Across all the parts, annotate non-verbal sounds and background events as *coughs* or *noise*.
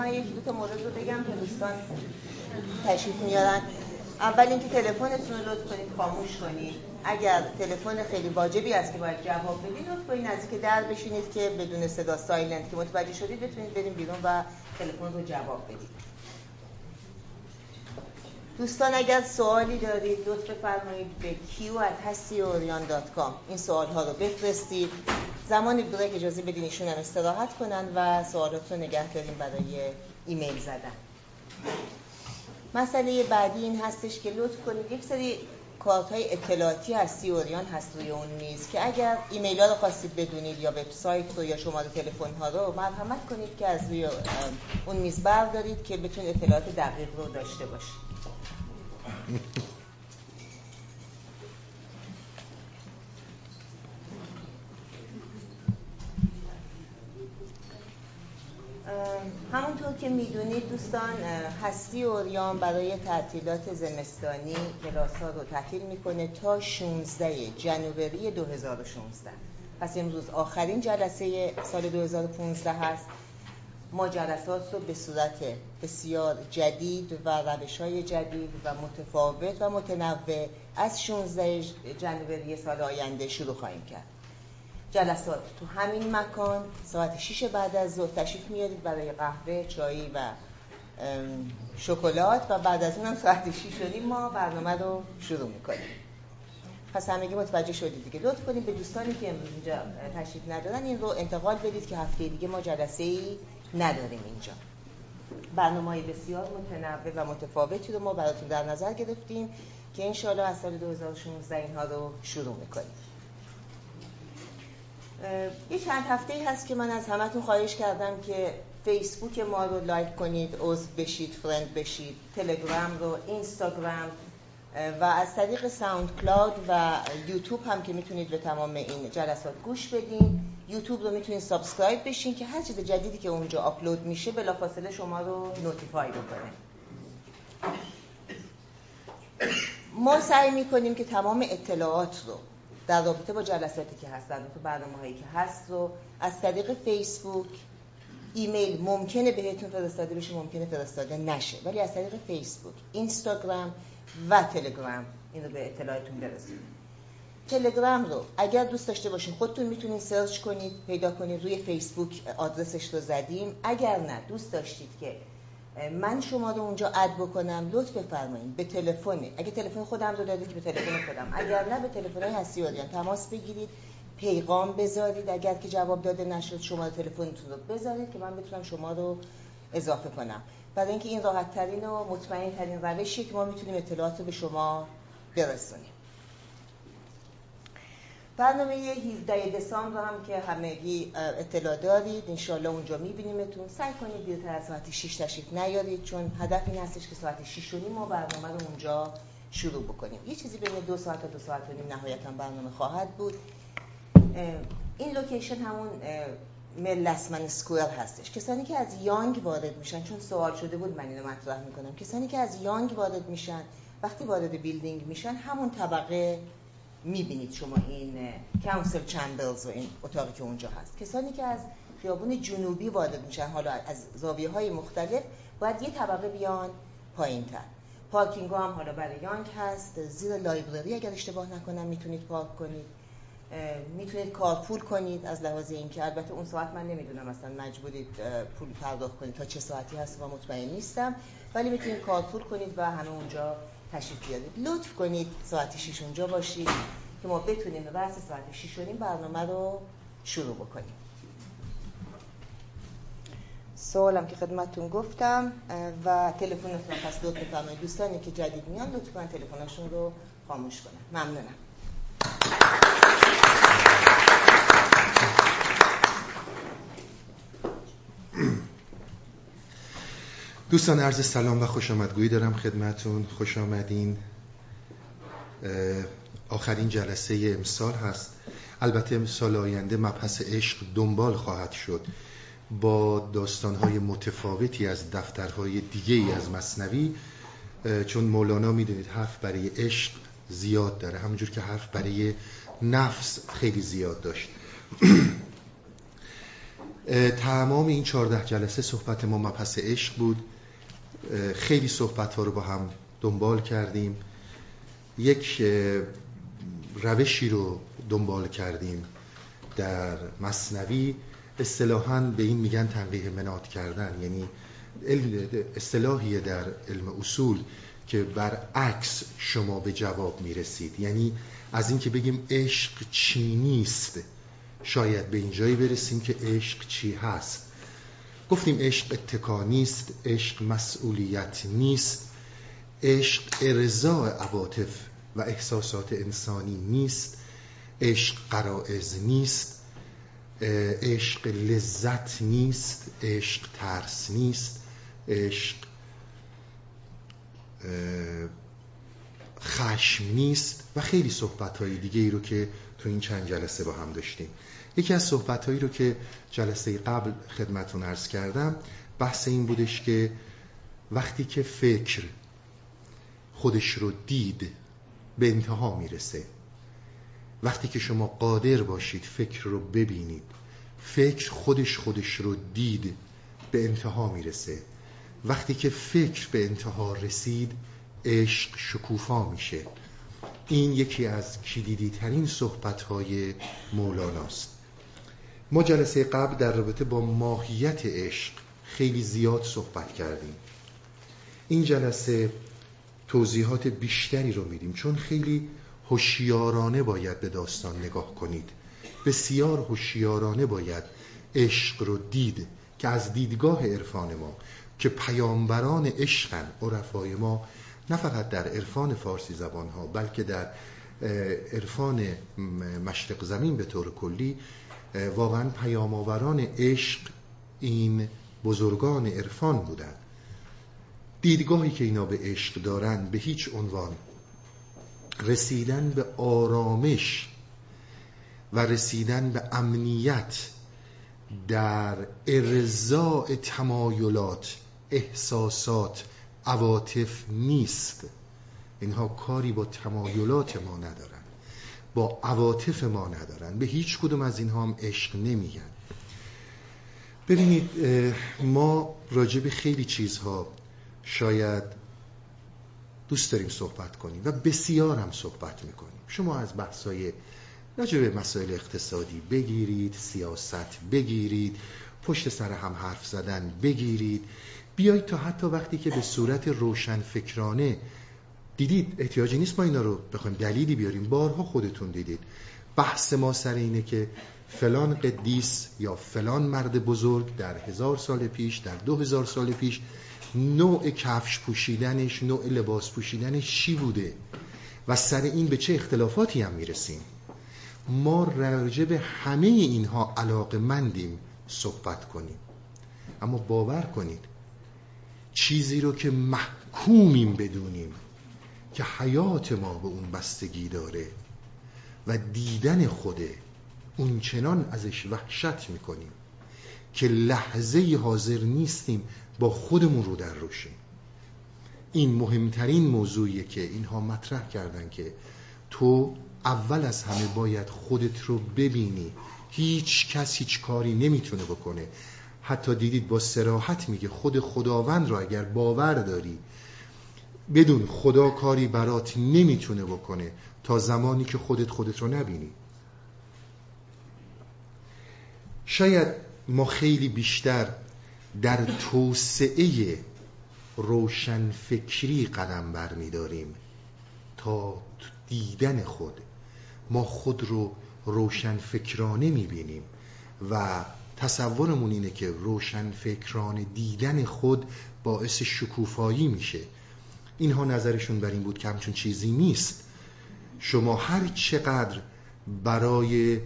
من یک دو تا مورد رو بگم که دوستان تشریف میارن. اول اینکه تلفنتون رو لطف کنید خاموش کنید. اگر تلفن خیلی واجبی است که باید جواب بدید لطف کنید نزدیک در بشینید که بدون صدا سایلنت که متوجه شدید بتونید بریم بیرون و تلفن رو جواب بدید. دوستان اگر سوالی دارید لطف بفرمایید به q@hasiorian.com این سوال ها رو بفرستید. زمانی بریک اجازه بدین ایشون هم استراحت کنن و سوالات رو نگه داریم برای ایمیل زدن. مسئله بعدی این هستش که لطف کنید. یک سری کارت های اطلاعاتی از سیوریان هست روی اون میز که اگر ایمیل ها رو خواستید بدونید یا وبسایت رو یا شماره تلفن ها رو مرحمت کنید که از روی اون میز بردارید که بتونید اطلاعات دقیق رو داشته باشید. همونطور که می‌دونید دوستان هستی اوریان برای تعطیلات زمستانی کلاس ها رو تعطیل می‌کنه تا 16 جنوری 2016 پس امروز آخرین جلسه سال 2015 هست. ما جلسات رو به صورت بسیار جدید و روش های جدید و متفاوت و متنوع از 16 جنوری سال آینده شروع خواهیم کرد. جلسات تو همین مکان ساعت 6 بعد از ظهر تشریف میارید برای قهوه چایی و شکلات و بعد از اونم ساعت 6 شدیم ما برنامه رو شروع می‌کنیم. پس همگی متوجه شدید دیگه لطف کنید به دوستانی که امروز اینجا تشریف ندارن این رو انتقال بدید که هفته دیگه ما جلسه ای نداریم اینجا. برنامه بسیار متنوع و متفاوتی رو ما براتون در نظر گرفتیم که انشاءالله از سال 2016 اینها رو شروع می‌کنیم. یه چند هفته هست که من از همتون خواهش کردم که فیسبوک ما رو like کنید عضو بشید friend بشید تلگرام رو اینستاگرام و از طریق SoundCloud و یوتیوب هم که می‌تونید به تمام این جلسات گوش بدین. یوتیوب رو می‌تونید subscribe بشین که هر چیز جدیدی که اونجا آپلود میشه بلافاصله شما رو notify بکنه. ما سعی می‌کنیم که تمام اطلاعات رو در رابطه با جلساتی که هست در رابطه برنامه هایی که هست رو از طریق فیسبوک ایمیل ممکنه بهتون فرستاده بشه ممکنه فرستاده نشه. ولی از طریق فیسبوک اینستاگرام و تلگرام این رو به اطلاعتون برسونید. تلگرام رو اگر دوست داشته باشین خودتون می‌تونید سرچ کنید پیدا کنید روی فیسبوک آدرسش رو زدیم. اگر نه دوست داشتید که من شما رو اونجا اد بکنم لطف بفرمایید. به تلفن اگه تلفن خودم رو دادید به تلفن خودم. اگر نه به تلفن های هستی تماس بگیرید پیغام بذارید. اگر که جواب داده نشد شما تلفنتون رو بذارید که من بتونم شما رو اضافه کنم. برای اینکه این راحت ترین و مطمئن ترین روشی که ما می‌تونیم اطلاعات رو به شما برسونیم. برنامه 17 دسامبر هم که همگی اطلاع دارید. انشالله اونجا میبینیمتون. سعی کنید دیرتر از ساعت 6 تشریف نیارید چون هدف این هستش که ساعت 6 و ما برنامه رو اونجا شروع بکنیم. یه چیزی بین دو ساعت تا دو ساعت و نیم نهایتا برنامه خواهد بود. این location همون Mel Lastman Square هستش. کسانی که از Yonge وارد میشن چون سوال شده بود من اینو مطرح می‌کنم. کسانی که از Yonge وارد میشن وقتی وارد building میشن همون طبقه می‌بینید شما این council chambers و این اتاقی که اونجا هست. کسانی که از خیابون جنوبی وارد میشن حالا از زاویه های مختلف باید یه طبقه بیان پایین تر پارکینگ هم حالا برای یانگ هست. زیر لایبرری اگر اشتباه نکنم می‌تونید پارک کنید. می‌تونید کارپول کنید از لحاظ اینکه. البته اون ساعت من نمی‌دونم مثلا مجبورید پول پرداخت کنید تا چه ساعتی هست و مطمئن نیستم. ولی می‌تونید کارپول کنید و همه اونجا تشریف بیارید. لطف کنید ساعت 6 اونجا باشید که ما بتونیم به بحث ساعت 6 برنامه رو شروع بکنیم. سوالم که خدمتتون گفتم و تلفنتون پس لطف دوستانی که جدید میان لطفا تلفنشون رو خاموش کنن. ممنونم. دوستان عرض سلام و خوش آمدگویی دارم خدمتون. خوش آمدین. آخرین جلسه امسال هست. البته سال آینده مبحث عشق دنبال خواهد شد. با داستانهای متفاوتی از دفترهای دیگه ای از مصنوی چون مولانا می‌دونید حرف برای عشق زیاد داره. همونجور که حرف برای نفس خیلی زیاد داشت. تمام این چهارده جلسه صحبت ما مبحث عشق بود. خیلی صحبت ها رو با هم دنبال کردیم. یک روشی رو دنبال کردیم در مصنوی. اصطلاحا به این میگن تنقیه منات کردن. یعنی اصطلاحی در علم اصول که برعکس شما به جواب می‌رسید. یعنی از اینکه بگیم عشق چی نیست شاید به اینجایی برسیم که عشق چی هست. گفتیم عشق اتکا نیست عشق مسئولیت نیست. عشق ارضاء عواطف و احساسات انسانی نیست. عشق قرائز نیست. عشق لذت نیست. عشق ترس نیست. عشق خشم نیست. و خیلی صحبت های دیگه ای رو که تو این چند جلسه با هم داشتیم. یکی از صحبت هایی رو که جلسه قبل خدمتون ارز کردم بحث این بودش که وقتی که فکر خودش رو دید به انتها می‌رسه. وقتی که شما قادر باشید فکر رو ببینید فکر خودش خودش رو دید به انتها می‌رسه. وقتی که فکر به انتها رسید عشق شکوفا میشه. این یکی از کلیدی ترین صحبت های مولاناست. ما جلسه قبل در رابطه با ماهیت عشق خیلی زیاد صحبت کردیم. این جلسه توضیحات بیشتری رو میدیم چون خیلی هوشیارانه باید به داستان نگاه کنید. بسیار هوشیارانه باید عشق رو دید که از دیدگاه عرفان ما که پیامبران عشقن عرفای ما نه فقط در عرفان فارسی زبان ها بلکه در عرفان مشرق زمین به طور کلی واقعا پیامآوران عشق این بزرگان عرفان بودند. دیدگاهی که اینا به عشق دارن به هیچ عنوان رسیدن به آرامش و رسیدن به امنیت در ارزاع تمایلات احساسات عواطف نیست. اینها کاری با تمایلات ما ندارن با عواطف ما ندارن. به هیچ کدوم از اینها هم عشق نمیگن. ببینید ما راجع به خیلی چیزها شاید دوست داریم صحبت کنیم و بسیار هم صحبت می‌کنیم. شما از بحثای راجع به مسائل اقتصادی بگیرید سیاست بگیرید پشت سر هم حرف زدن بگیرید. بیایید تا حتی وقتی که به صورت روشن فکرانه دیدید احتیاجی نیست ما اینا رو بخوایم دلیلی بیاریم. بارها خودتون دیدید. بحث ما سر اینه که فلان قدیس یا فلان مرد بزرگ در هزار سال پیش در دو هزار سال پیش نوع کفش پوشیدنش نوع لباس پوشیدنش چی بوده؟ و سر این به چه اختلافاتی هم می‌رسیم؟ ما راجع به همه اینها علاقه مندیم صحبت کنیم. اما باور کنید چیزی رو که محکومیم بدونیم. که حیات ما به اون بستگی داره و دیدن خوده اون چنان ازش وحشت می‌کنیم که لحظه حاضر نیستیم با خودمون رو در روشیم این مهمترین موضوعیه که اینها مطرح کردن که تو اول از همه باید خودت رو ببینی. هیچ کس هیچ کاری نمی‌تونه بکنه. حتی دیدید با سراحت میگه خود خداوند رو اگر باور داری بدون خدا کاری برات نمی‌تونه بکنه تا زمانی که خودت خودت رو نبینی. شاید ما خیلی بیشتر در توسعه روشن فکری قدم برمیداریم تا دیدن خود. ما خود رو روشن فکرانه می‌بینیم و تصورمون اینه که روشن فکران دیدن خود باعث شکوفایی میشه. اینها نظرشون بر این بود که همچون چیزی نیست. شما هر چقدر برای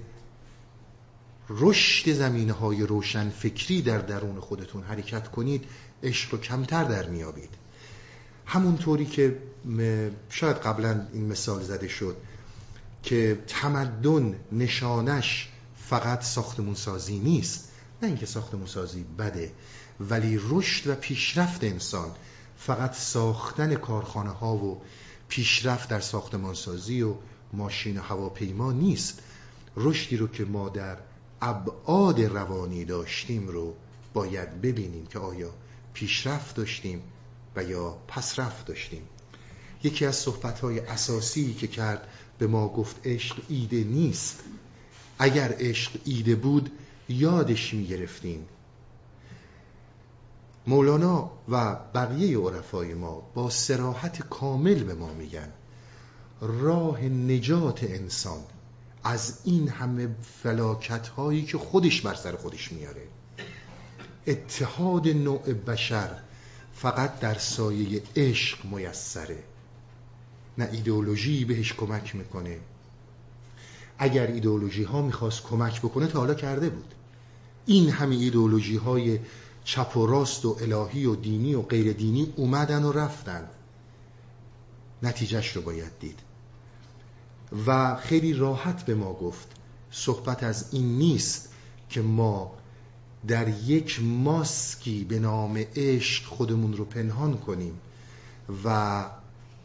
رشد زمینه های روشن فکری در درون خودتون حرکت کنید عشق رو کمتر در میابید همونطوری که شاید قبلا این مثال زده شد که تمدن نشانش فقط ساختمون سازی نیست. نه اینکه ساختمون سازی بده ولی رشد و پیشرفت انسان فقط ساختن کارخانه ها و پیشرفت در ساختمان سازی و ماشین و هواپیما نیست. رشدی رو که ما در ابعاد روانی داشتیم رو باید ببینیم که آیا پیشرفت داشتیم و یا پسرفت داشتیم. یکی از صحبتهای اساسی که کرد به ما گفت عشق ایده نیست. اگر عشق ایده بود یادش می گرفتیم مولانا و بقیه عرفای ما با سراحت کامل به ما میگن. راه نجات انسان از این همه فلاکت هایی که خودش بر سر خودش میاره. اتحاد نوع بشر فقط در سایه عشق میسره. نه ایدئولوژی بهش کمک می‌کنه. اگر ایدئولوژی ها می‌خواست کمک بکنه تا حالا کرده بود. این همه ایدئولوژی های چپ و راست و الهی و دینی و غیر دینی اومدن و رفتن. نتیجهش رو باید دید. و خیلی راحت به ما گفت صحبت از این نیست که ما در یک ماسکی به نام عشق خودمون رو پنهان کنیم. و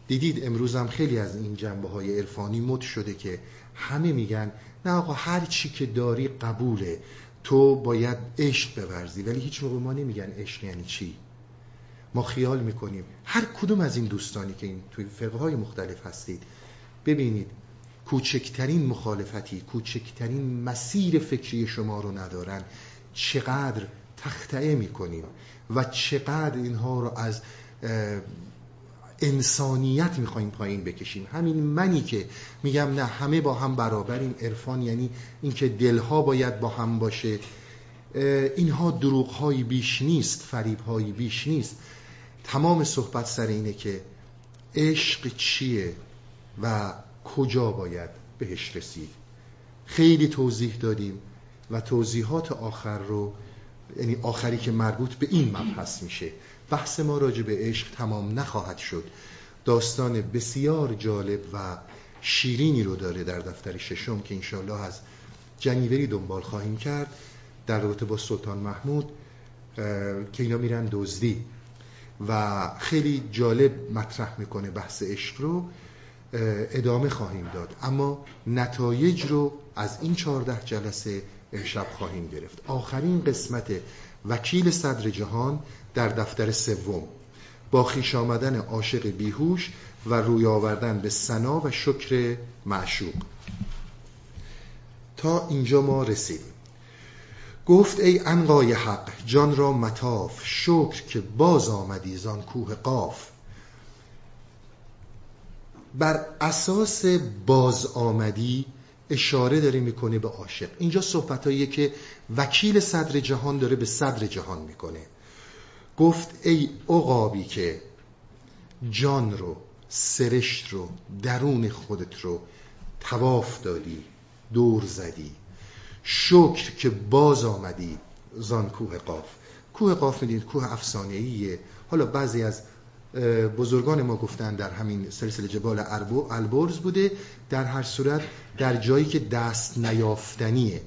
دیدید امروز هم خیلی از این جنبه های عرفانی مد شده که همه میگن نه آقا هر چی که داری قبوله. تو باید عشق بورزی. ولی هیچ موقع ما نمیگن عشق یعنی چی. ما خیال می‌کنیم. هر کدوم از این دوستانی که این توی فرقه های مختلف هستید ببینید کوچکترین مخالفتی کوچکترین مسیر فکری شما رو ندارن. چقدر تختعه می‌کنیم و چقدر اینها رو از انسانیت می‌خوایم پایین بکشیم. همین منی که میگم نه همه با هم برابریم. عرفان یعنی اینکه دلها باید با هم باشه. اینها دروغهایی بیش نیست فریبهایی بیش نیست. تمام صحبت سر اینه که عشق چیه و کجا باید بهش رسید. خیلی توضیح دادیم و توضیحات آخر رو یعنی آخری که مربوط به این مبحث میشه. بحث ما راجع به عشق تمام نخواهد شد. داستان بسیار جالب و شیرینی رو داره در دفتر ششم که انشالله از جنیوری دنبال خواهیم کرد در رابطه با سلطان محمود که اینا میرن دزدی. و خیلی جالب مطرح می‌کنه بحث عشق رو ادامه خواهیم داد. اما نتایج رو از این چهارده جلسه امشب خواهیم گرفت. آخرین قسمت وکیل صدر جهان در دفتر سوم. با خیش آمدن عاشق بیهوش و روی آوردن به سنا و شکر معشوق. تا اینجا ما رسیدیم. گفت ای انقای حق جان را متاف شکر که باز آمدی زان کوه قاف. بر اساس باز آمدی اشاره داره می‌کنه به عاشق. اینجا صحبتاییه که وکیل صدر جهان داره به صدر جهان می‌کنه. گفت ای عقابی که جان رو سرشت رو درون خودت رو تواف دادی دور زدی. شکر که باز آمدی زان کوه قاف. کوه قاف می‌دید کوه افسانه‌ایه. حالا بعضی از بزرگان ما گفتن در همین سلسله جبال البرز بوده. در هر صورت در جایی که دست نیافتنیه.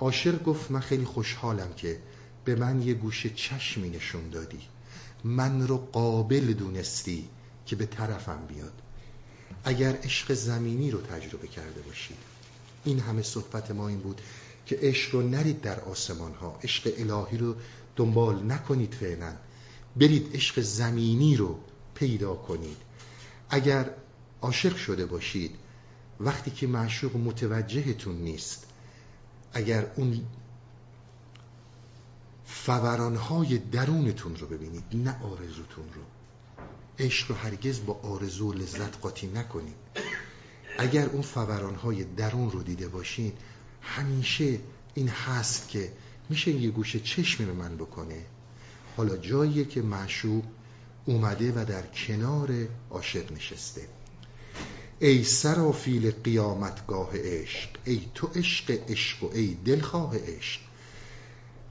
عاشق گفت من خیلی خوشحالم که به من یه گوشه چشمی نشون دادی. من رو قابل دونستی که به طرفم بیاد. اگر عشق زمینی رو تجربه کرده باشید. این همه صحبت ما این بود که عشق رو نرید در آسمان ها. عشق الهی رو دنبال نکنید فعلا. برید عشق زمینی رو پیدا کنید. اگر عاشق شده باشید وقتی که معشوق متوجهتون نیست اگر اون فورانهای درونتون رو ببینید نه آرزوتون رو. عشق رو هرگز با آرزو و لذت قاطی نکنید. اگر اون فورانهای درون رو دیده باشید همیشه این هست که میشه یه گوشه چشم به من بکنه. حالا جاییه که معشوق اومده و در کنار عاشق نشسته. ای سرافیل قیامتگاه عشق ای تو عشق عشق و ای دلخواه عشق.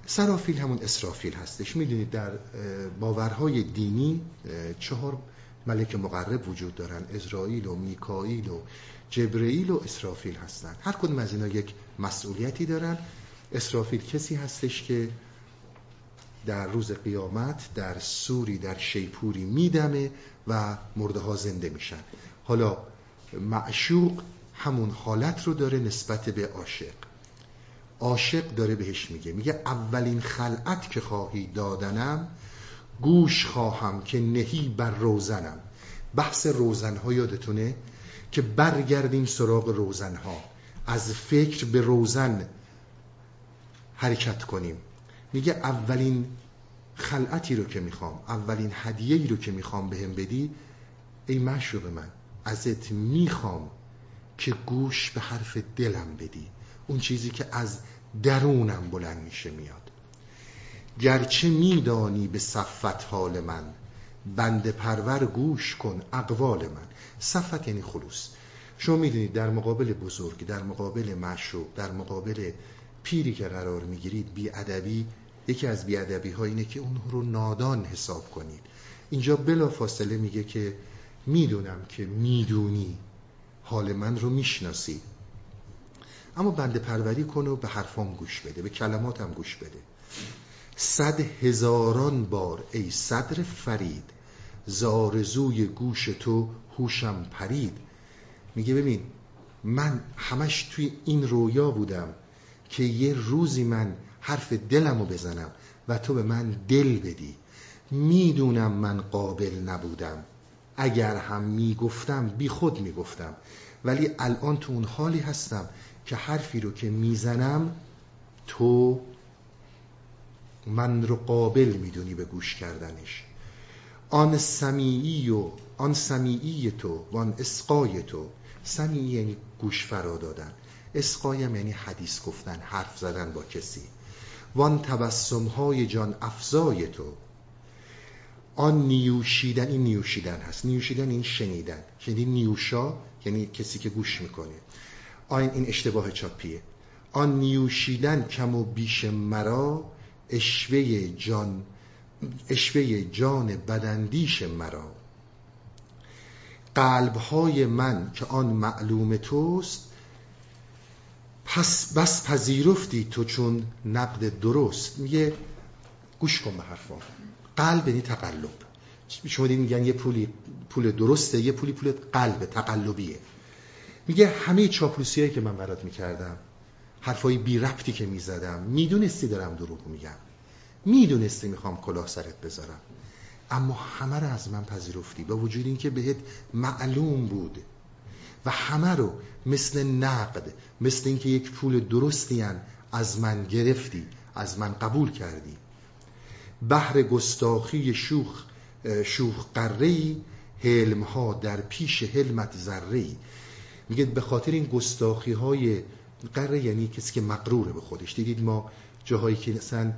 سرافیل همون اسرافیل هستش. می‌دونید در باورهای دینی چهار ملک مقرب وجود دارن. ازرائیل و میکائیل و جبرئیل و اسرافیل هستن. هر کدوم از اینا یک مسئولیتی دارن. اسرافیل کسی هستش که در روز قیامت در سوری در شیپوری میدمه و مرده ها زنده میشن. حالا معشوق همون حالت رو داره نسبت به عاشق. عاشق داره بهش میگه. میگه اولین خلعت که خواهی دادنم گوش خواهم که نهی بر روزنم. بحث روزنها یادتونه که برگردیم سراغ روزنها. از فکر به روزن حرکت کنیم. میگه اولین خلعتی رو که می‌خوام اولین هدیه رو که می‌خوام بهم بدی ای معشوق من ازت می‌خوام که گوش به حرف دلم بدی. اون چیزی که از درونم بلند میشه میاد. گرچه میدانی به صفت حال من بند پرور گوش کن اقوال من. صفت یعنی خلوص. شما می‌دونید در مقابل بزرگ در مقابل معشوق در مقابل پیری که قرار می‌گیرید بی ادبی یکی از بی ادبی ها اینه که اون رو نادان حساب کنید. اینجا بلا فاصله میگه که می‌دونم که می‌دونی حال من رو می‌شناسی. اما بند پروری کن و به حرفام گوش بده به کلماتم گوش بده. صد هزاران بار ای صدر فرید زارزوی گوش تو هوشم پرید. میگه ببین من همش توی این رویا بودم که یه روزی من حرف دلمو بزنم و تو به من دل بدی. می‌دونم من قابل نبودم. اگر هم می‌گفتم بی خود می‌گفتم. ولی الان تو اون حالی هستم که حرفی رو که می‌زنم تو من رو قابل می‌دونی به گوش کردنش. آن سمیعی و آن سمیعی تو و آن اسقای تو. سمیعی یعنی گوش فرا دادن. اسقایم یعنی حدیث گفتن حرف زدن با کسی. وان تبسم های جان افزای تو. آن نیوشیدن این نیوشیدن هست. نیوشیدن این شنیدن. شنیدی نیوشا یعنی کسی که گوش می‌کنه. آین این اشتباه چاپیه. آن نیوشیدن کم و بیش مرا اشوه جان اشوه جان بدندیش مرا. قلبهای من که آن معلوم توست پس بس پذیرفتی تو چون نقد درست. میگه گوش کن به حرفا. قلب یعنی تقلب. شما دیدین میگن یه پولی پول درسته یه پولی پول قلب تقلبیه. میگه همه چاپلوسی که من برات می‌کردم حرفای بی ربطی که می‌زدم می‌دونستی دارم دروغ میگم. می‌دونستی می‌خوام کلاه سرت بذارم. اما همه رو از من پذیرفتی. با وجود اینکه بهت معلوم بود. و همه رو مثل نقد مثل اینکه یک پول درستی از من گرفتی از من قبول کردی. بحر گستاخی شوخ شوخ قرهی حلم ها در پیش حلمت ذره میگه به خاطر این گستاخی های قره یعنی کسی که مقروره به خودش. دیدید ما جاهایی که مثلا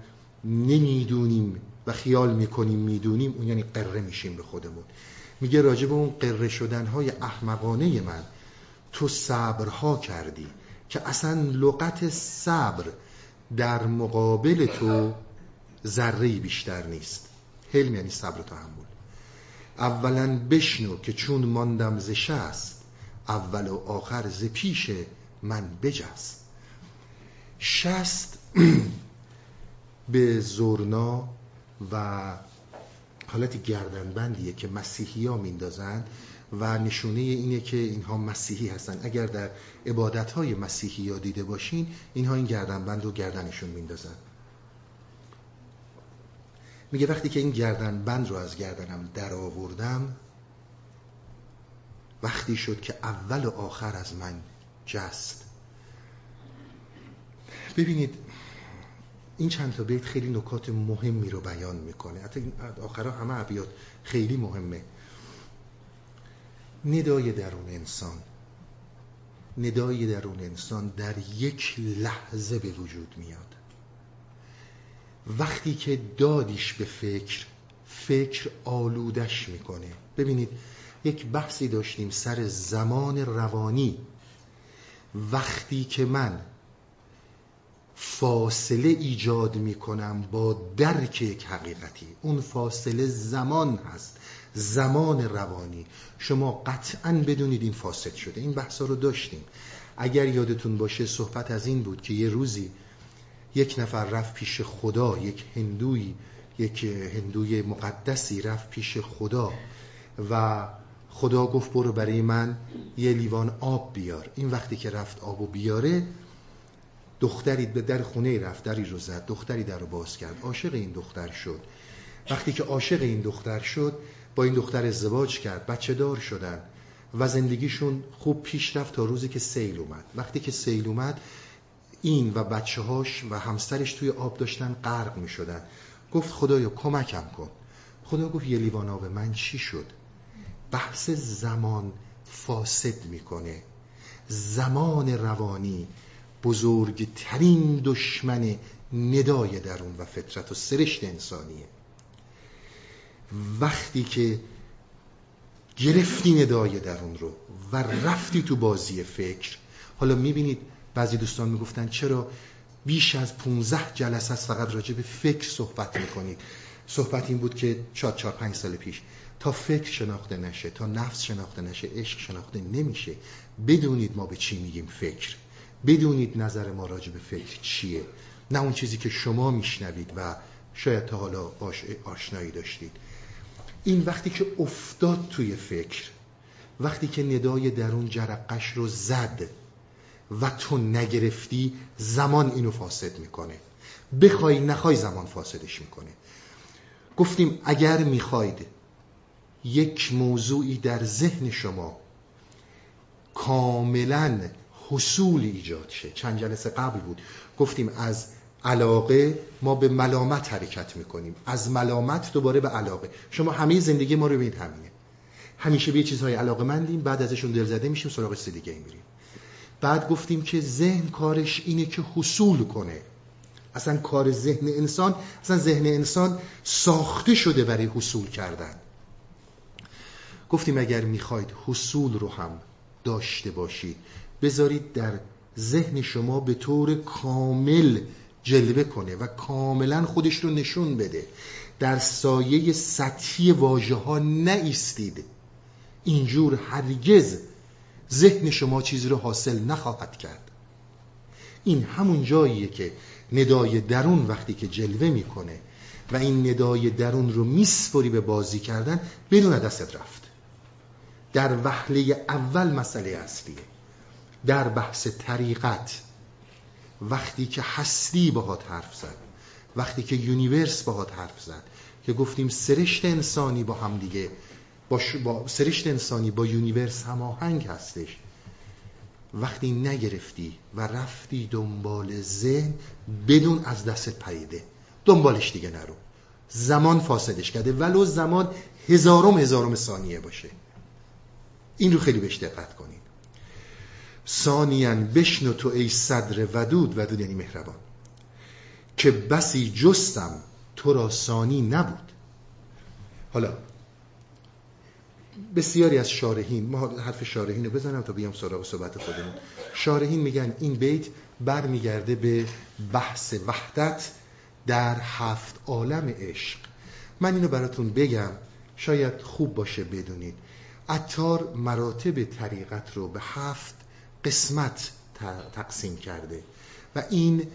نمی‌دونیم و خیال می‌کنیم می‌دونیم اون یعنی قره میشیم به خودمون. میگه راجع به اون قره شدن های احمقانه من تو صبرها کردی که اصلا لغت صبر در مقابل تو ذره بیشتر نیست. حلم یعنی صبر و تحمل اولا بشنو که چون ماندم ز شست اول و آخر ز پیش من بجست. شست *clears throat* به زورنا و حالت گردنبندیه که مسیحی ها میندازن و نشونه اینه که اینها مسیحی هستن اگر در عبادت های مسیحی ها دیده باشین اینها این گردنبند رو گردنشون میندازن میگه وقتی که این گردنبند رو از گردنم در آوردم وقتی شد که اول و آخر از من جست. ببینید این چند تا بیت خیلی نکات مهمی رو بیان می‌کنه. حتی آخرها همه ابیات خیلی مهمه. ندای درون انسان. ندای درون انسان در یک لحظه به وجود میاد. وقتی که دادیش به فکر فکر آلودش می‌کنه. ببینید یک بحثی داشتیم سر زمان روانی. وقتی که من فاصله ایجاد می‌کنم با درک یک حقیقتی. اون فاصله زمان هست زمان روانی. شما قطعا بدونید این فاسد شده. این بحثا رو داشتیم. اگر یادتون باشه صحبت از این بود که یه روزی یک نفر رفت پیش خدا یک هندوی یک هندوی مقدسی رفت پیش خدا و خدا گفت برو برای من یه لیوان آب بیار. این وقتی که رفت آب و بیاره دختری به در خونه رفت دری رو زد دختری در رو باز کرد. عاشق این دختر شد. وقتی که عاشق این دختر شد با این دختر ازدواج کرد بچه دار شدن و زندگیشون خوب پیش رفت تا روزی که سیل اومد. وقتی که سیل اومد این و بچه هاش و همسرش توی آب داشتن غرق می شدن گفت خدایا کمکم کن. خدا گفت یه لیوان آب من چی شد؟ بحث زمان فاسد می‌کنه. زمان روانی بزرگترین دشمن ندای درون و فطرت و سرشت انسانیه. وقتی که گرفتی ندای درون رو و رفتی تو بازی فکر حالا می‌بینید بعضی دوستان می‌گفتن چرا بیش از 15 جلسه فقط راجع به فکر صحبت می‌کنید؟ صحبت این بود که چهار چهار پنج سال پیش تا فکر شناخته نشه تا نفس شناخته نشه عشق شناخته نمیشه. بدونید ما به چی میگیم فکر. بدونید نظر ما راجع به فکر چیه. نه اون چیزی که شما میشنوید و شاید تا حالا آشنایی داشتید. این وقتی که افتاد توی فکر وقتی که ندای درون جرقش رو زد و تو نگرفتی زمان اینو فاسد می‌کنه. بخوای نخوای زمان فاسدش می‌کنه. گفتیم اگر می‌خواید یک موضوعی در ذهن شما کاملا حصول ایجاد شه. چند جلسه قبل بود. گفتیم از علاقه ما به ملامت حرکت می‌کنیم. از ملامت دوباره به علاقه. شما همه زندگی ما رو ببینید همینه. همیشه به یه چیزهای علاقه مندیم بعد ازشون دل زده میشیم سراغ چیز دیگه میریم. بعد گفتیم که ذهن کارش اینه که حصول کنه. اصلا کار ذهن انسان اصلا ذهن انسان ساخته شده برای حصول کردن. گفتیم اگر می‌خواید حصول رو هم داشته باشید بذارید در ذهن شما به طور کامل جلوه کنه و کاملا خودش رو نشون بده. در سایه سطحی واژه ها نیستید اینجور هرگز ذهن شما چیزی رو حاصل نخواهد کرد. این همون جاییه که ندای درون وقتی که جلوه می‌کنه و این ندای درون رو میسپری به بازی کردن بدون دستت رفت. در وحله اول مسئله اصلیه. در بحث طریقت وقتی که هستی باهات حرف زد وقتی که universe باهات حرف زد که گفتیم سرشت انسانی با هم دیگه با, با سرشت انسانی با universe هماهنگ هستش. وقتی نگرفتی و رفتی دنبال ذهن بدون از دستت پریده. دنبالش دیگه نرو. زمان فاسدش کرده ولو زمان هزارم هزارم ثانیه باشه. این رو خیلی بهش دقت کنید. ثانیان بشنو تو ای صدر ودود. ودود یعنی مهربان. که بسی جستم تو را ثانی نبود. حالا بسیاری از شارحین ما حرف شارحین رو بزنم تا بیام سراغ صحبت خودمون. شارحین میگن این بیت برمیگرده به بحث وحدت در هفت عالم عشق. من اینو براتون بگم شاید خوب باشه بدونید. اتار مراتب طریقت رو به هفت قسمت تقسیم کرده و این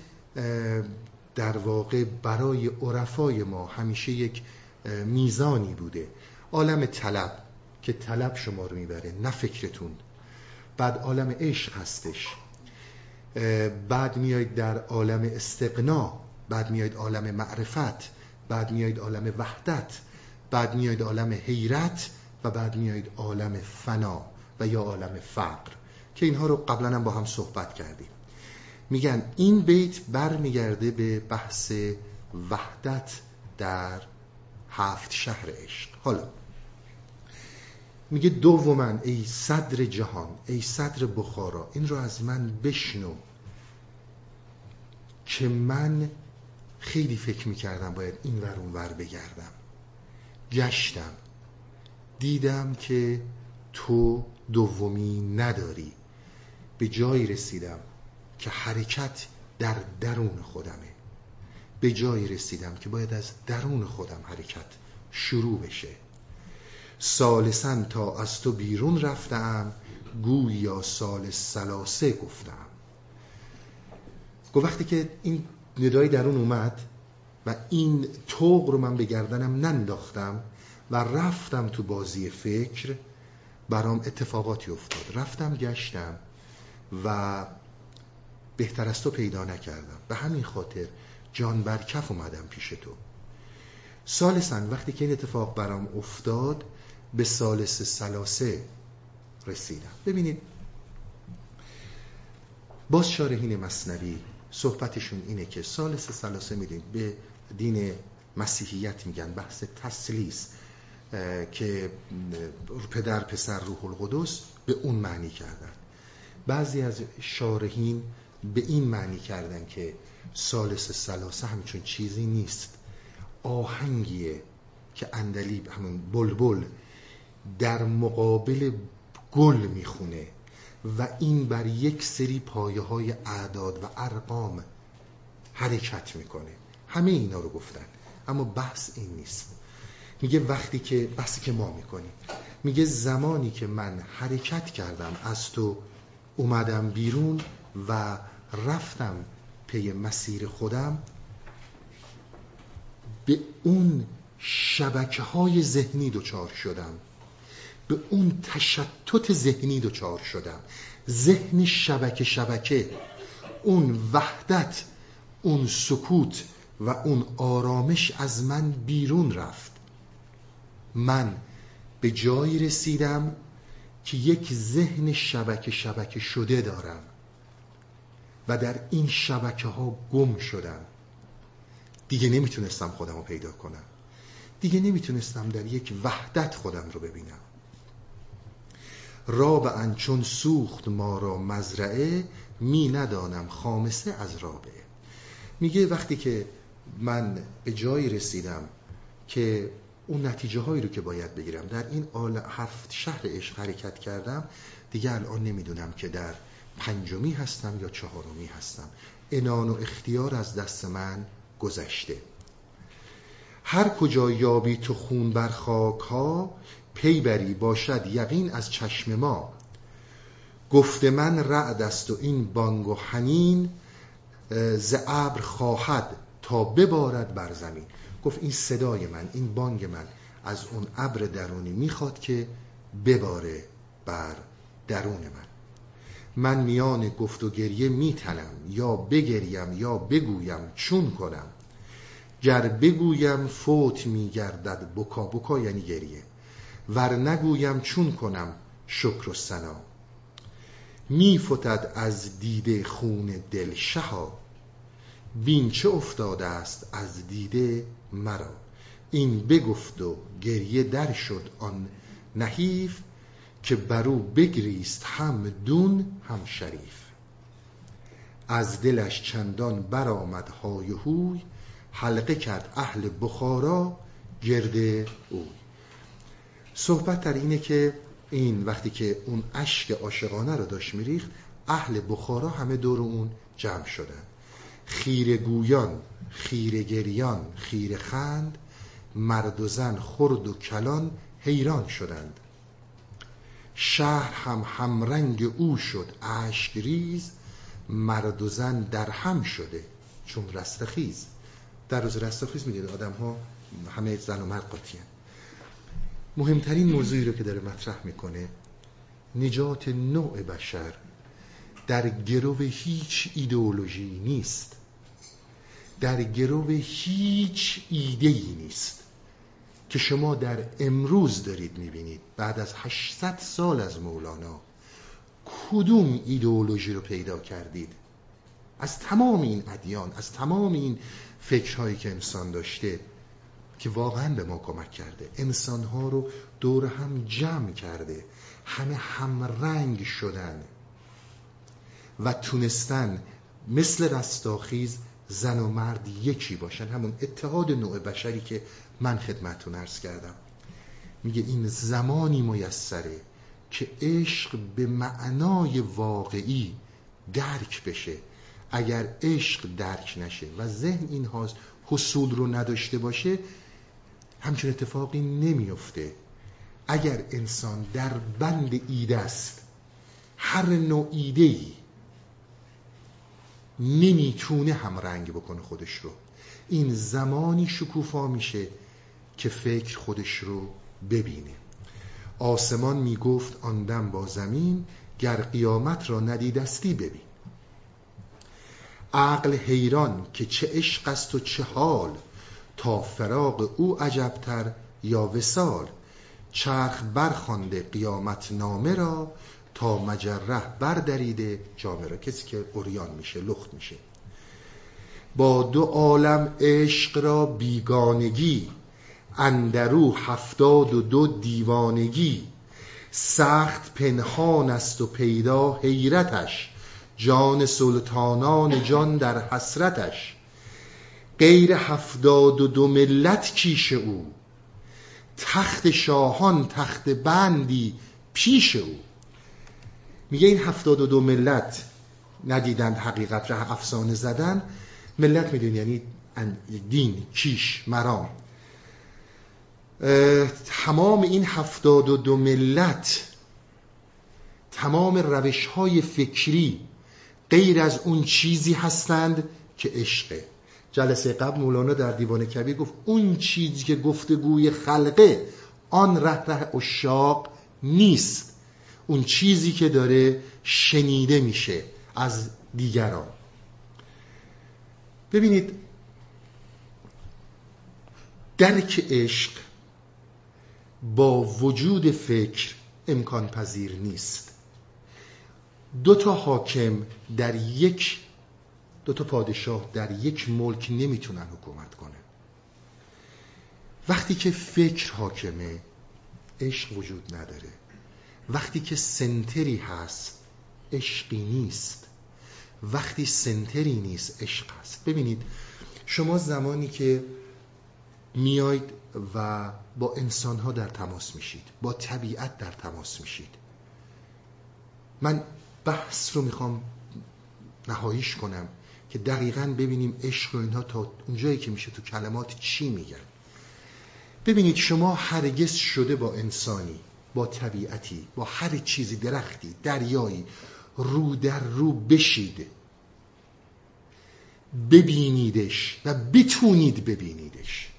در واقع برای عرفای ما همیشه یک میزانی بوده. عالم طلب که طلب شما رو می‌بره نه فکرتون. بعد عالم عشق هستش. بعد میاید در عالم استقنا بعد میاید عالم معرفت بعد میاید عالم وحدت بعد میاید عالم حیرت و بعد میاید عالم فنا و یا عالم فقر که اینها رو قبلا هم با هم صحبت کردیم. میگن این بیت برمیگرده به بحث وحدت در هفت شهر عشق. حالا میگه دوما ای صدر جهان ای صدر بخارا این رو از من بشنو که من خیلی فکر می‌کردم باید این ور اون ور بگردم. گشتم. دیدم که تو دومی نداری. به جایی رسیدم که حرکت در درون خودمه. به جایی رسیدم که باید از درون خودم حرکت شروع بشه. سالسن تا از تو بیرون رفتم گویا سال سلاسه گفتم. گو وقتی که این ندای درون اومد و این توق رو من به گردنم ننداختم و رفتم تو بازی فکر برام اتفاقاتی افتاد. رفتم گشتم و بهتر از تو پیدا نکردم. به همین خاطر جان بر کف اومدم پیش تو. سالسن وقتی که این اتفاق برام افتاد به سالس سلاسه رسیدم. ببینید باز شارحین مصنوی صحبتشون اینه که سالس سلاسه میدین به دین مسیحیت میگن بحث تسلیس. که پدر پسر روح القدس به اون معنی کردن. بعضی از شارحین به این معنی کردن که سالس سلاسه همچون چیزی نیست. آهنگیه که اندلیب همون بلبل در مقابل گل می‌خونه و این بر یک سری پایه های اعداد و ارقام حرکت می‌کنه. همه اینا رو گفتن اما بحث این نیست. میگه وقتی که بحثی که ما می‌کنیم. میگه زمانی که من حرکت کردم از تو اومدم بیرون و رفتم پی مسیر خودم به اون شبکه های ذهنی دچار شدم. به اون تشتت ذهنی دچار شدم. ذهن شبکه شبکه اون وحدت اون سکوت و اون آرامش از من بیرون رفت. من به جایی رسیدم که یک ذهن شبکه شبکه شده دارم و در این شبکه ها گم شدم. دیگه نمی‌تونستم خودم رو پیدا کنم. دیگه نمی‌تونستم در یک وحدت خودم رو ببینم. رابعا چون سوخت ما را مزرعه می ندانم خامسه از رابعه. میگه وقتی که من به جایی رسیدم که اون نتیجه هایی رو که باید بگیرم. در این آل هفت شهر عشق حرکت کردم. دیگه الان نمی‌دونم که در پنجمی هستم یا چهارمی هستم. انان و اختیار از دست من گذشته. هر کجا یابی تو خون بر خاک ها پی بری باشد یقین از چشم ما. گفت من رعد است و این بانگ و حنین ز ابر خواهد تا ببارد بر زمین. گفت این صدای من این بانگ من از اون ابر درونی می‌خواد که بباره بر درون من. من میان گفت و گریه میتنم یا بگریم یا بگویم چون کنم. گر بگویم فوت میگردد بکا بکا یعنی گریه. ور نگویم چون کنم شکر و سنا میفتد از دیده خون دل شها. بین چه افتاده است از دیده مرا. این بگفت و گریه در شد آن نحیف که برو بگریست هم دون هم شریف. از دلش چندان برآمد های هوی حلقه کرد اهل بخارا گرد اوی. صحبت در اینه که این وقتی که اون اشک عاشقانه رو داشت میریخت اهل بخارا همه دور اون جمع شدن. خیر گویان خیر گریان خیر خند مرد و زن خرد و کلان حیران شدند. شهر هم همرنگ او شد اشک ریز مرد و زن در هم شده چون رستخیز در روز رستخیز می‌دید آدم ها همه زن و مرد قاطی مهمترین موضوعی رو که داره مطرح می‌کنه نجات نوع بشر در گرو هیچ ایدئولوژی نیست. در گرو هیچ ایده ای نیست که شما در امروز دارید می‌بینید. بعد از 800 سال از مولانا کدوم ایدئولوژی رو پیدا کردید؟ از تمام این ادیان از تمام این فکرهایی که انسان داشته که واقعا به ما کمک کرده. انسانها رو دور هم جمع کرده. همه همرنگ شدن و تونستن مثل رستاخیز زن و مرد یکی باشن. همون اتحاد نوع بشری که من خدمتون ارز کردم. میگه این زمانی میسره که عشق به معنای واقعی درک بشه. اگر عشق درک نشه و ذهن این حصول رو نداشته باشه همچون اتفاقی نمیفته. اگر انسان در بند ایده است هر نوع ایده ای نمی‌تونه هم رنگ بکنه خودش رو. این زمانی شکوفا میشه که فکر خودش رو ببینه. آسمان می‌گفت آن دم با زمین گر قیامت را ندیدستی ببین. عقل حیران که چه عشق است و چه حال تا فراق او عجبتر یا وسال چرخ برخوانده قیامت نامه را تا مجره بردریده جامه را. کسی که اوریان میشه لخت میشه. با دو عالم عشق را بیگانگی اندرو هفتاد و دو دیوانگی. سخت پنهان است و پیدا حیرتش. جان سلطانان جان در حسرتش. غیر هفتاد و دو ملت کیش او. تخت شاهان تخت بندی پیش او. میگه این هفتاد و دو ملت ندیدند حقیقت ره افسانه زدن. ملت می‌دونی یعنی دین کیش مرام. تمام این هفتاد و دو ملت تمام روش های فکری غیر از اون چیزی هستند که عشقه جلسه قبل مولانا در دیوان کبیر گفت اون چیزی که گفتگوی خلقه آن ره ره اشاق نیست. اون چیزی که داره شنیده میشه از دیگران. ببینید درک عشق با وجود فکر امکان پذیر نیست. دو تا حاکم در یک دو تا پادشاه در یک ملک نمی‌تونن حکومت کنن. وقتی که فکر حاکمه عشق وجود نداره. وقتی که سنتری هست عشقی نیست. وقتی سنتری نیست عشق هست. ببینید شما زمانی که میاید و با انسان ها در تماس میشید با طبیعت در تماس میشید من بحث رو می‌خوام نهاییش کنم که دقیقا ببینیم عشق و اینها تا اونجایی که میشه تو کلمات چی میگن. ببینید شما هرگز شده با انسانی با طبیعتی با هر چیزی درختی دریایی رو در رو بشید ببینیدش و بتونید ببینیدش.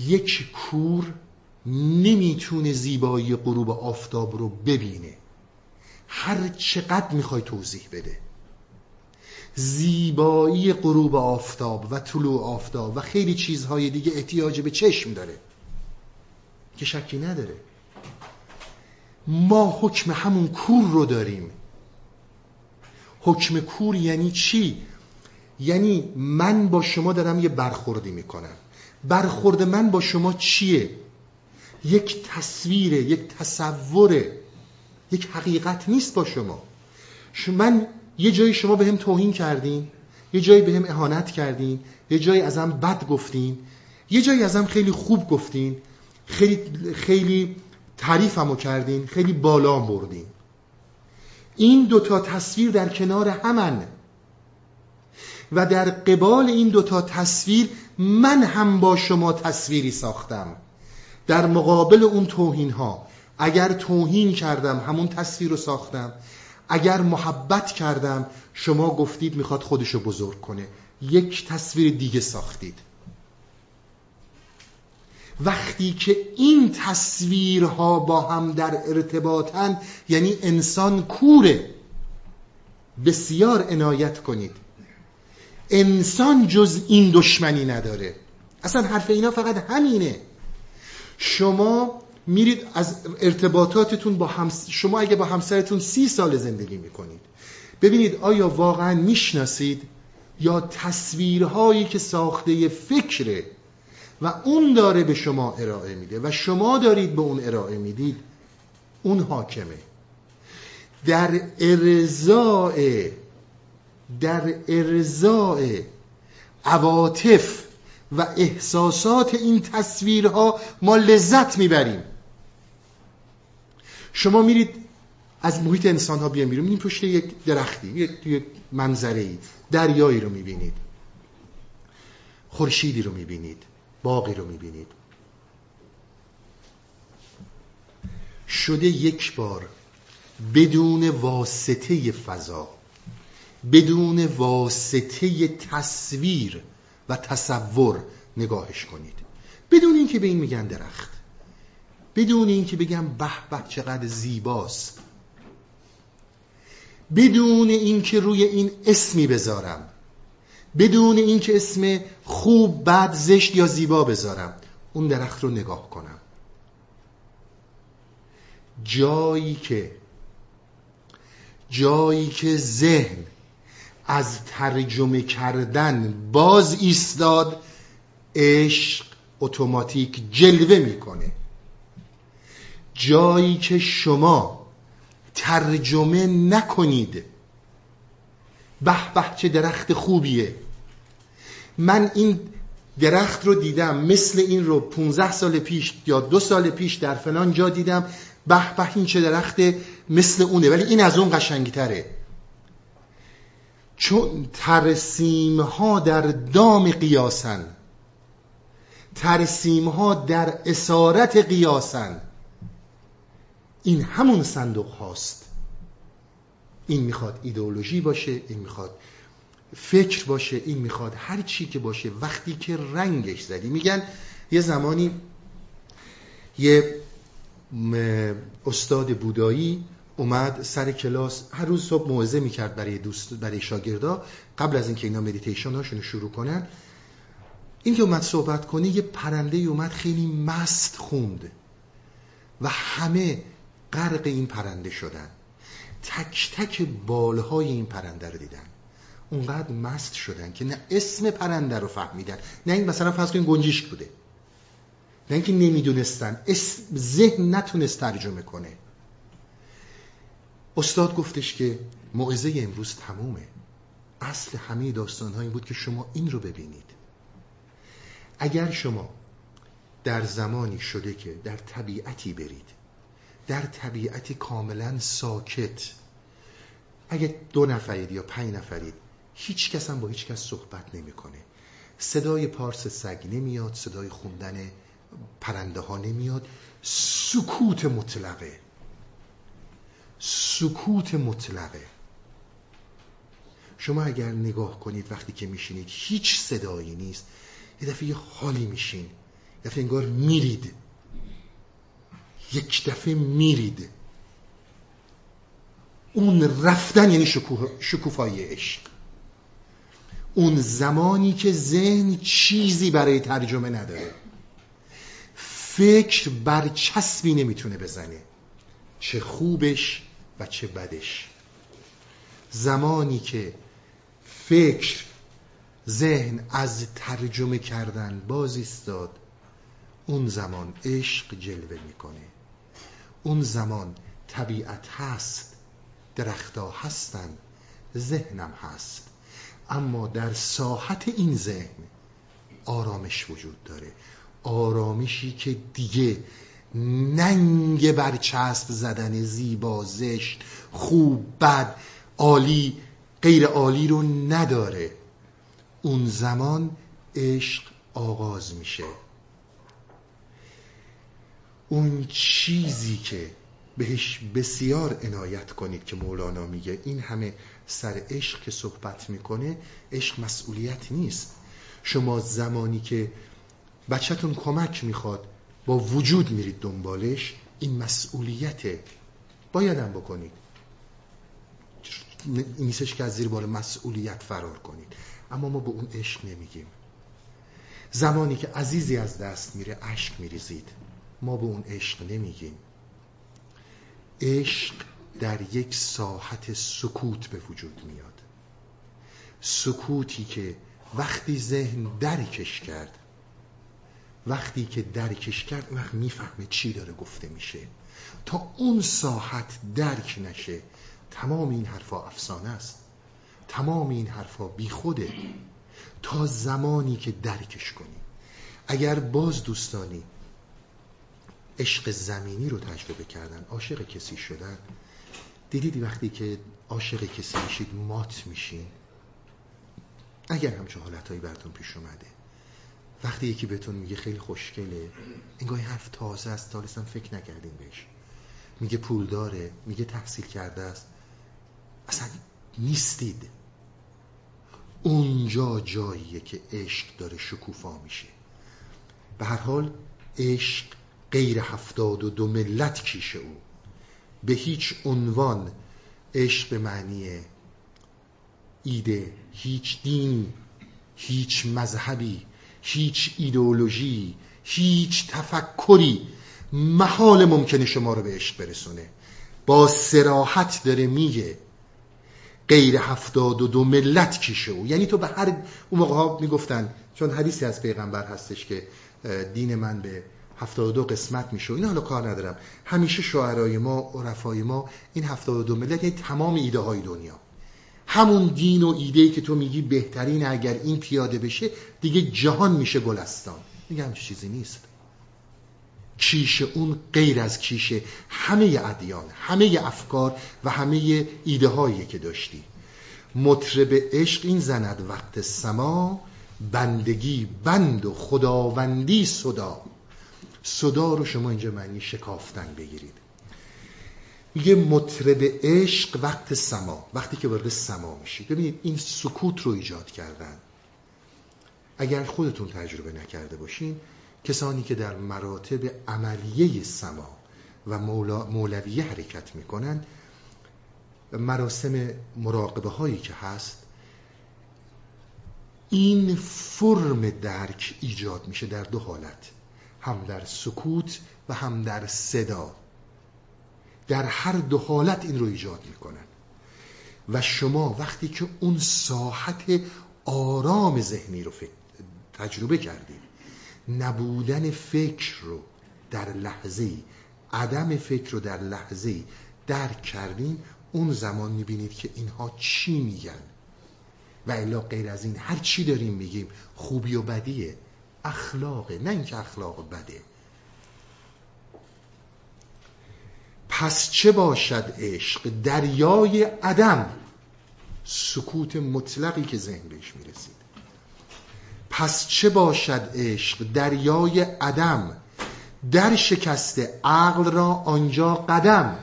یک کور نمی‌تونه زیبایی غروب آفتاب رو ببینه. هر چقدر می‌خوای توضیح بده. زیبایی غروب آفتاب و طلوع آفتاب و خیلی چیزهای دیگه احتیاج به چشم داره. که شکی نداره. ما حکم همون کور رو داریم. حکم کور یعنی چی؟ یعنی من با شما دارم یه برخوردی می‌کنم. برخورد من با شما چیه؟ یک تصویره یک تصوره. یک حقیقت نیست با شما. من یه جایی شما به هم توهین کردین یه جایی به هم اهانت کردین یه جایی ازم بد گفتین یه جایی ازم خیلی خوب گفتین. خیلی خیلی تعریفمو کردین خیلی بالا بردین. این دوتا تصویر در کنار همن. و در قبال این دوتا تصویر من هم با شما تصویری ساختم. در مقابل اون توهین ها اگر توهین کردم همون تصویر رو ساختم. اگر محبت کردم شما گفتید می‌خواد خودشو بزرگ کنه. یک تصویر دیگه ساختید. وقتی که این تصویرها با هم در ارتباطن یعنی انسان کوره. بسیار عنایت کنید. انسان جز این دشمنی نداره. اصلا حرف اینا فقط همینه. شما میرید از ارتباطاتتون با همس... شما اگه با همسرتون سی سال زندگی می‌کنید ببینید آیا واقعا می‌شناسید یا تصویرهایی که ساخته فکره و اون داره به شما ارائه میده و شما دارید به اون ارائه می‌دید. اون حاکمه. در ارزاع در ارزاع عواطف و احساسات این تصویرها ما لذت می‌بریم. شما میرید از محیط انسان ها بیان میریم پشت یک درختی یک منظره ای دریایی رو می‌بینید. خورشیدی رو می‌بینید. باقی رو می‌بینید. شده یک بار بدون واسطه فضا بدون واسطه تصویر و تصور نگاهش کنید. بدون اینکه به این میگن درخت. بدون اینکه بگم به به چقدر زیباست. بدون اینکه روی این اسمی بذارم. بدون اینکه اسم خوب بد زشت یا زیبا بذارم. اون درخت رو نگاه کنم. جایی که جایی که ذهن از ترجمه کردن باز ایستاد عشق اتوماتیک جلوه می‌کنه. جایی که شما ترجمه نکنید. به به چه درخت خوبیه. من این درخت رو دیدم مثل این رو 15 سال پیش یا دو سال پیش در فلان جا دیدم. به به این چه درخت مثل اونه ولی این از اون قشنگی تره چون ترسیم ها در دام قیاسن. ترسیم ها در اسارت قیاسن. این همون صندوق هاست. این می‌خواد ایدئولوژی باشه این می‌خواد فکر باشه این می‌خواد. هر چی که باشه وقتی که رنگش زدی. میگن یه زمانی یه استاد بودایی اومد سر کلاس. هر روز صبح موعظه می‌کرد برای دوست برای شاگردا. قبل از اینکه اینا مدیتیشن هاشون شروع کنن این که اومد صحبت کنه یه پرنده اومد خیلی مست خوند. و همه غرق این پرنده شدن. تک تک بالهای این پرنده رو دیدن. اونقدر مست شدن که نه اسم پرنده رو فهمیدن نه این مثلا فرض کنین گنجیشک بوده. نه اینکه نمی‌دونستن اسم ذهن نتونست ترجمه کنه. استاد گفتش که موعظه امروز تمومه. اصل همه داستان این بود که شما این رو ببینید. اگر شما در زمانی شده که در طبیعتی برید در طبیعتی کاملا ساکت اگه دو نفرید یا پنج نفرید هیچ کس هم با هیچ کس صحبت نمی‌کنه. صدای پارس سگ نمیاد صدای خوندن پرنده ها نمیاد. سکوت مطلقه. سکوت مطلقه. شما اگر نگاه کنید وقتی که میشینید هیچ صدایی نیست. یه دفعه یه حالی میشین. یه دفعه انگار میرید. یک دفعه میرید. اون رفتن یعنی شکوفای عشق. اون زمانی که ذهن چیزی برای ترجمه نداره. فکر برچسبی نمی‌تونه بزنه. چه خوبش و چه بدش. زمانی که فکر ذهن از ترجمه کردن باز ایستاد اون زمان عشق جلوه می‌کنه. اون زمان طبیعت هست درختها هستن ذهنم هست. اما در ساحت این ذهن آرامش وجود داره. آرامشی که دیگه ننگ برچسب زدن زیبا زشت خوب بد عالی غیر عالی رو نداره. اون زمان عشق آغاز میشه. اون چیزی که بهش بسیار عنایت کنید که مولانا میگه این همه سر عشق که صحبت می‌کنه عشق مسئولیت نیست. شما زمانی که بچهتون کمک می‌خواد با وجود میرید دنبالش این مسئولیته. بایدم بکنید. نیستش که از زیر بار مسئولیت فرار کنید. اما ما به اون عشق نمیگیم. زمانی که عزیزی از دست میره عشق میریزید. ما به اون عشق نمیگیم. عشق در یک ساحت سکوت به وجود میاد. سکوتی که وقتی ذهن درکش کرد وقتی که درکش کرد وقت می‌فهمه چی داره گفته میشه. تا اون ساحت درک نشه تمام این حرفا افسانه است. تمام این حرفا بیخوده تا زمانی که درکش کنی. اگر باز دوستانی عشق زمینی رو تجربه کردن عاشق کسی شدن دیدید وقتی که عاشق کسی میشید مات میشین؟ اگر همچه حالتهایی براتون پیش اومده. وقتی یکی بهتون میگه خیلی خوشگله انگاه حرف تازه است تا فکر نکردیم بهش. میگه پول داره میگه تحصیل کرده است. اصلا نیستید. اونجا جاییه که عشق داره شکوفا میشه. به هر حال عشق غیر هفتاد و دو ملت کیشه او. به هیچ عنوان عشق به معنی ایده هیچ دینی هیچ مذهبی هیچ ایدئولوژی هیچ تفکری محال ممکنه شما رو به عشق برسونه. با سراحت داره میگه غیر هفتاد و دو ملت کیشه او. یعنی تو به هر اون موقع ها می‌گفتن چون حدیثی از پیغمبر هستش که دین من به هفتاد و دو قسمت میشه. این حالا کار ندارم. همیشه شعرهای ما عرفای ما این هفتاد و دو ملت یعنی تمام ایده های دنیا. همون دین و ایده که تو میگی بهترین اگر این پیاده بشه دیگه جهان میشه گلستان. میگم چیزی نیست. کیش اون غیر از کیش همه ادیان همه افکار و همه ایده هایی که داشتی. مطرب عشق این زند وقت سما بندگی بند و خداوندی صدا. صدا رو شما اینجا معنی شکافتن بگیرید. میگه مطرب عشق وقت سما وقتی که وارد سما میشید. ببینید این سکوت رو ایجاد کردن. اگر خودتون تجربه نکرده باشین کسانی که در مراتب عملیه سما و مولویه حرکت می‌کنن مراسم مراقبه هایی که هست این فرم درک ایجاد میشه در دو حالت. هم در سکوت و هم در صدا. در هر دو حالت این رو ایجاد می‌کنن. و شما وقتی که اون ساحت آرام ذهنی رو تجربه کردید نبودن فکر رو در لحظه عدم فکر رو در لحظه درک کردین اون زمان می‌بینید که اینها چی میگن. و الا غیر از این هر چی داریم میگیم خوبی و بدیه. اخلاقه نه اینکه اخلاق بده. پس چه باشد عشق؟ دریای عدم سکوت مطلقی که ذهن بهش می‌رسید. پس چه باشد عشق؟ دریای عدم در شکست عقل را آنجا قدم.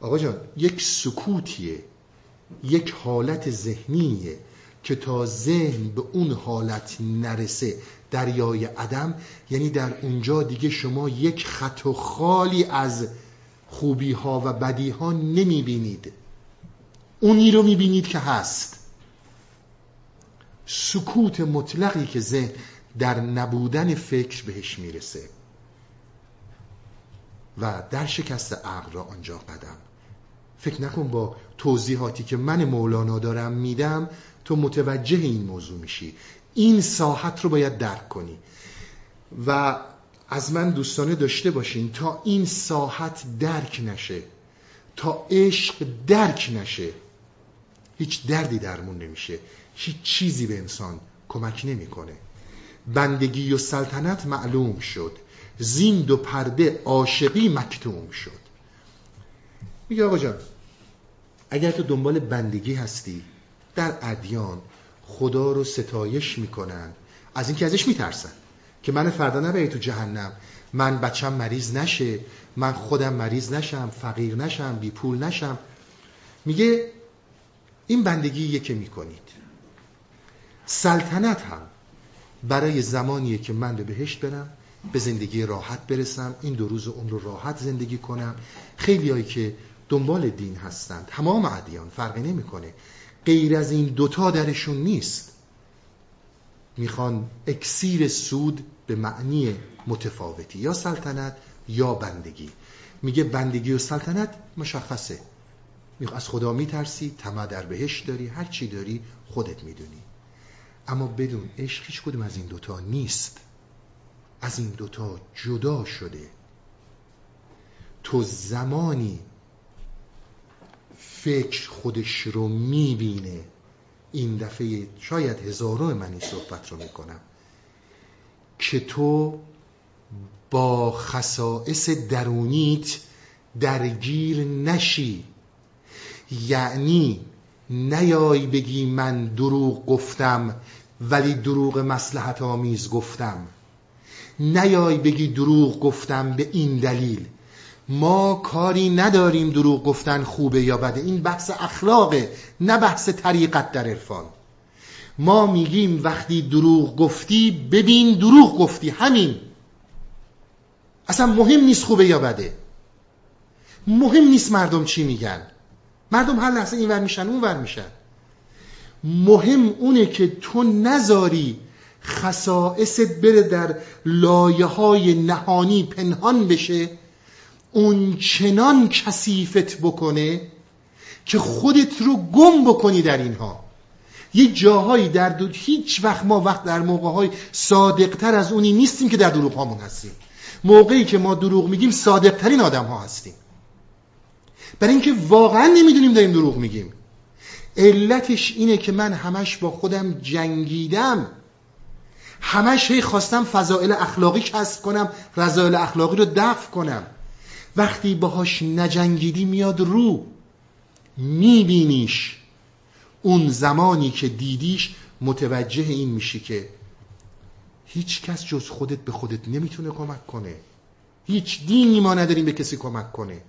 آقا جان یک سکوتیه یک حالت ذهنیه. که تا ذهن به اون حالت نرسه دریای عدم یعنی در اونجا دیگه شما یک خط و خالی از خوبی ها و بدی ها نمی بینید اونی رو می بینید که هست. سکوت مطلقی که ذهن در نبودن فکر بهش می‌رسه. و در شکست عقل را آنجا قدم. فکر نکن با توضیحاتی که من مولانا دارم میدم تو متوجه این موضوع میشی. این ساحت رو باید درک کنی. و از من دوستانه داشته باشین تا این ساحت درک نشه تا عشق درک نشه هیچ دردی درمون نمیشه. هیچ چیزی به انسان کمک نمی‌کنه. بندگی و سلطنت معلوم شد. زیند و پرده عاشقی مکتوم شد. میگه آقا جان اگر تو دنبال بندگی هستی در ادیان خدا رو ستایش می‌کنن از اینکه ازش میترسن که من فردا نبری تو جهنم من بچم مریض نشه من خودم مریض نشم فقیر نشم بی پول نشم. میگه این بندگی که می‌کنید. سلطنت هم برای زمانیه که من به بهشت برم به زندگی راحت برسم این دو روز اون رو راحت زندگی کنم. خیلی هایی که دنبال دین هستند. تمام ادیان فرقی نمی‌کنه. غیر از این دوتا درشون نیست. می‌خوان اکسیر سود به معنی متفاوتی یا سلطنت یا بندگی. میگه بندگی و سلطنت مشخصه. از خدا میترسی طمع در بهش داری هر چی داری خودت می‌دونی. اما بدون عشق هیچ کدوم از این دوتا نیست. از این دوتا جدا شده. تو زمانی فکر خودش رو می‌بینه. این دفعه شاید هزارو من این صحبت رو می‌کنم. که تو با خصائص درونیت درگیر نشی. یعنی نیای بگی من دروغ گفتم ولی دروغ مسلحت آمیز گفتم. نیای بگی دروغ گفتم به این دلیل. ما کاری نداریم دروغ گفتن خوبه یا بده. این بحث اخلاقه نه بحث طریقت در عرفان. ما میگیم وقتی دروغ گفتی ببین دروغ گفتی. همین. اصلا مهم نیست خوبه یا بده. مهم نیست مردم چی میگن. مردم هر لحظه این ور میشن اون ور میشن. مهم اونه که تو نذاری خصائصت بره در لایه های نهانی پنهان بشه. اون چنان کثیفت بکنه که خودت رو گم بکنی در اینها. یه جاهایی در دو... هیچ وقت ما وقت در موقعهای صادقتر از اونی نیستیم که در دروغ هامون هستیم. موقعی که ما دروغ میگیم صادقترین آدم ها هستیم. برای اینکه واقعا نمی‌دونیم داریم دروغ میگیم. علتش اینه که من همش با خودم جنگیدم. همش هی خواستم فضائل اخلاقی کسب کنم رضایل اخلاقی رو دفع کنم. وقتی باهاش نجنگیدی میاد رو. میبینیش. اون زمانی که دیدیش متوجه این میشی که هیچ کس جز خودت به خودت نمی‌تونه کمک کنه. هیچ دینی ما نداریم به کسی کمک کنه.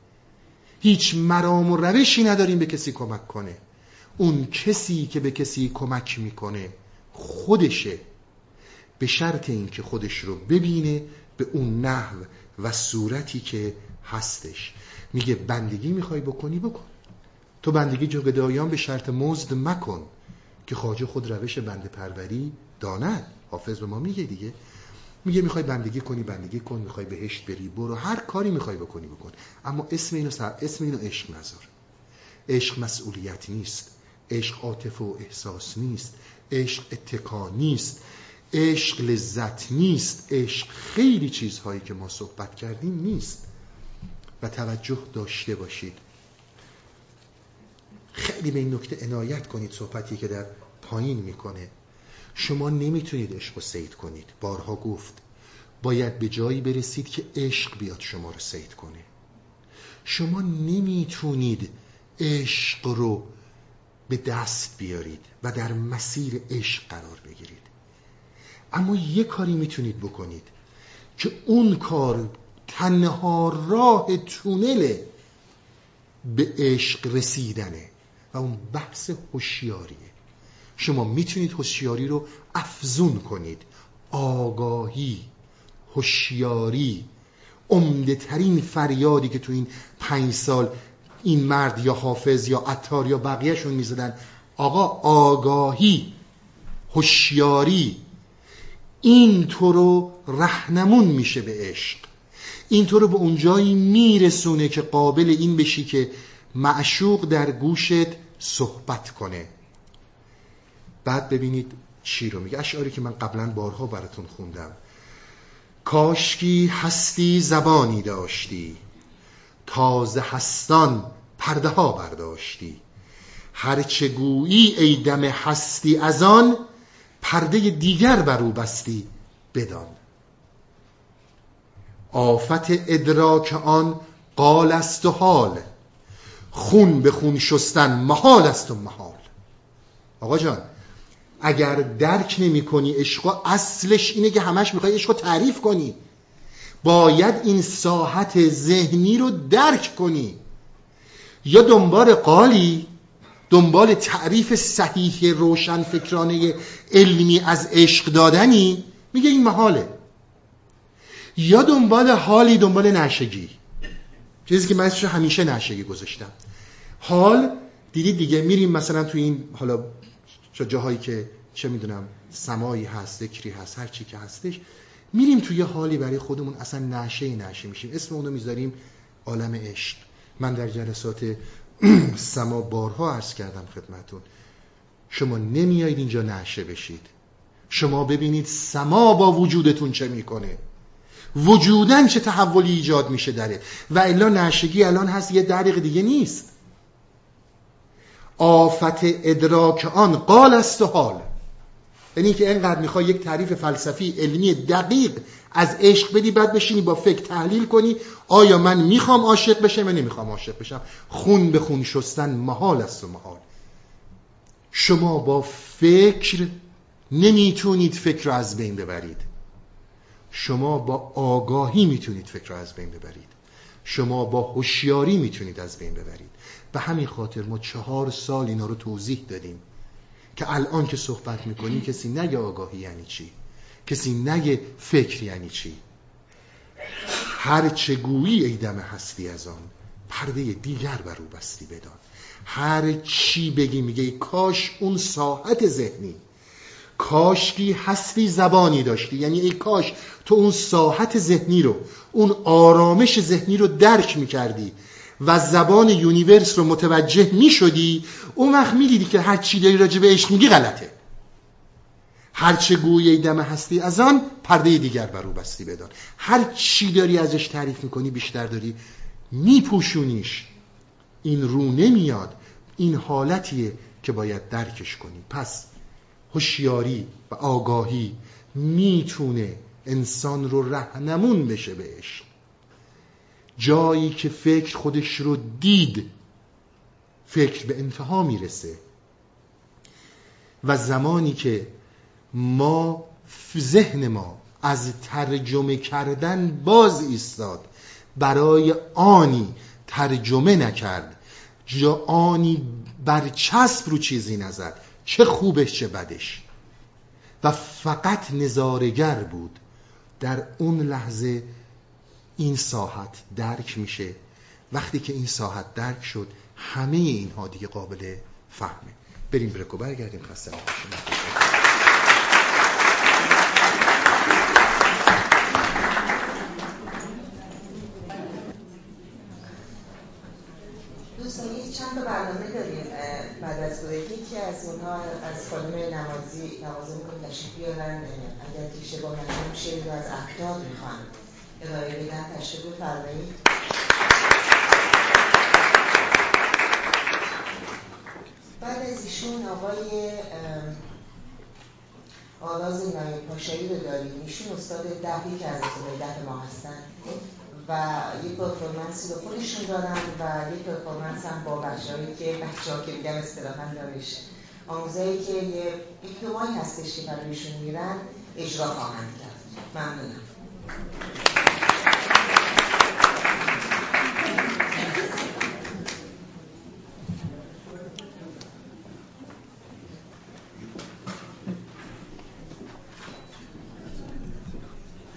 هیچ مرام و روشی نداریم به کسی کمک کنه. اون کسی که به کسی کمک می‌کنه خودشه. به شرط اینکه خودش رو ببینه به اون نحو و صورتی که هستش. میگه بندگی می‌خوای بکنی بکن. تو بندگی جو گدایان به شرط مزد مکن که خواجه خود روش بند پروری داند. حافظ به ما میگه دیگه. میگه می‌خوای بندگی کنی بندگی کن. می‌خوای بهشت بری برو. هر کاری می‌خوای بکنی بکن. اما اسم اینو سر... اسم اینو عشق نذار. عشق مسئولیت نیست. عشق عاطفه و احساس نیست. عشق اتکا نیست. عشق لذت نیست. عشق خیلی چیزهایی که ما صحبت کردیم نیست. و توجه داشته باشید. خیلی به این نکته عنایت کنید صحبتی که در پایین می‌کنه. شما نمی‌تونید عشق رو سید کنید. بارها گفت باید به جایی برسید که عشق بیاد شما رو سید کنه. شما نمی‌تونید عشق رو به دست بیارید و در مسیر عشق قرار بگیرید. اما یه کاری می‌تونید بکنید که اون کار تنها راه تونل به عشق رسیدنه و اون بحث هوشیاریه. شما می‌تونید هوشیاری رو افزون کنید. آگاهی هوشیاری عمده ترین فریادی که تو این پنج سال این مرد یا حافظ یا عطار یا بقیهشون می‌زدن. آقا آگاهی هوشیاری این تو رو رهنمون میشه به عشق. این تو رو به اونجایی میرسونه که قابل این بشی که معشوق در گوشت صحبت کنه. بعد ببینید چی رو میگه. اشعاری که من قبلا بارها براتون خوندم. کاشکی هستی زبانی داشتی. تازه هستان پرده ها برداشتی هرچه گویی ای دم هستی از آن پرده دیگر بر بستی بدان. آفت ادراک آن قال است و حال. خون به خون شستن محال است و محال. آقا جان اگر درک نمی کنی عشق اصلش اینه که همش می‌خوای عشق تعریف کنی. باید این ساحت ذهنی رو درک کنی. یا دنبال قالی دنبال تعریف صحیح روشن فکرانه علمی از عشق دادنی میگه این محاله. یا دنبال حالی دنبال نشگی. چیزی که من همیشه نشگی گذاشتم. حال دیدید دیگه میریم مثلا تو این حالا جاهایی که چه می‌دونم سمایی هست ذکری هست هر چی که هستش میریم توی حالی برای خودمون اصلا نشه نشه میشیم. اسم اونو می‌ذاریم عالم عشق. من در جلسات *clears throat* سما بارها عرض کردم خدمتون. شما نمیایید اینجا نشه بشید. شما ببینید سما با وجودتون چه می‌کنه. وجودن چه تحولی ایجاد میشه داره و الا نشگی الان هست یه دریق دیگه نیست. آفت ادراک آن قال است و حال. یعنی که اینقدر می‌خوای یک تعریف فلسفی علمی دقیق از عشق بدی بعد بشینی با فکر تحلیل کنی آیا من می‌خوام عاشق بشم یا نمی‌خوام عاشق بشم؟ خون به خون شستن محال است و محال. شما با فکر نمی‌تونید فکر رو از بین ببرید. شما با آگاهی می‌تونید فکر رو از بین ببرید. شما با هوشیاری می‌تونید از بین ببرید. به همین خاطر ما چهار سال اینا رو توضیح دادیم که الان که صحبت می‌کنیم کسی نگه آگاهی یعنی چی؟ کسی نگه فکر یعنی چی؟ هر چه گویی ای دم هستی از آن پرده دیگر بر او بستی بدان. هر چی بگی میگه کاش اون ساحت ذهنی. کاشکی حسبی زبانی داشتی. یعنی ای کاش تو اون ساحت ذهنی رو اون آرامش ذهنی رو درک می‌کردی و زبان یونیورس رو متوجه می‌شدی اون وقت می‌دیدی که هر چی داری راجع به عشق غلطه. هر چه گویی دم هستی از آن پرده دیگر بر او بستی بدان. هر چی داری ازش تعریف می‌کنی بیشتر داری میپوشونیش. این رو نمیاد. این حالتیه که باید درکش کنی. پس هوشیاری و آگاهی می‌تونه انسان رو رهنمون بشه بهش. جایی که فکر خودش رو دید فکر به انتها می‌رسه. و زمانی که ما ذهن ما از ترجمه کردن باز ایستاد برای آنی ترجمه نکرد جا آنی برچسب رو چیزی نزد. چه خوبش چه بدش. و فقط نظارگر بود. در اون لحظه این ساحت درک میشه. وقتی که این ساحت درک شد همه اینها دیگه قابل فهمه. بریم برکو برگردیم خسته دوستان چند تا برنامه داریم بعد از بریک یکی. از اونها از خانم نمازی نمازی می‌کنم تشریف بیارن. اگر که اشتباه نکنم شعر رو از افتاد می‌خوان ارائه بدن. تشریف بفرمایید. بعد از ایشون آقای آراز نایی پاشایی رو داریم. ایشون استاد دهی که از استاد ما هستن. و یک پرفورمنسی رو خودشون دارن و یک پرفورمنس هم با بچه‌هایی که بچه‌ها که میگم اصطلاحاً دانش آموزایی که یه دو ماهی هستش که برایشون میرن اجرا خواهند کرد. ممنونم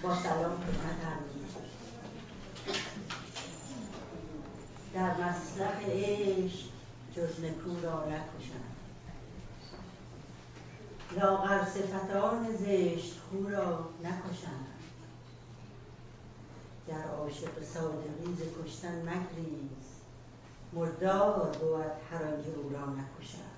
با سلام خدمت در مسلح عشق جز نکو را نکشند لاغر صفتان زشت خو را نکشند در عاشق صادقی ز کشتن مگریز مردار بود هر آنکه او را نکشد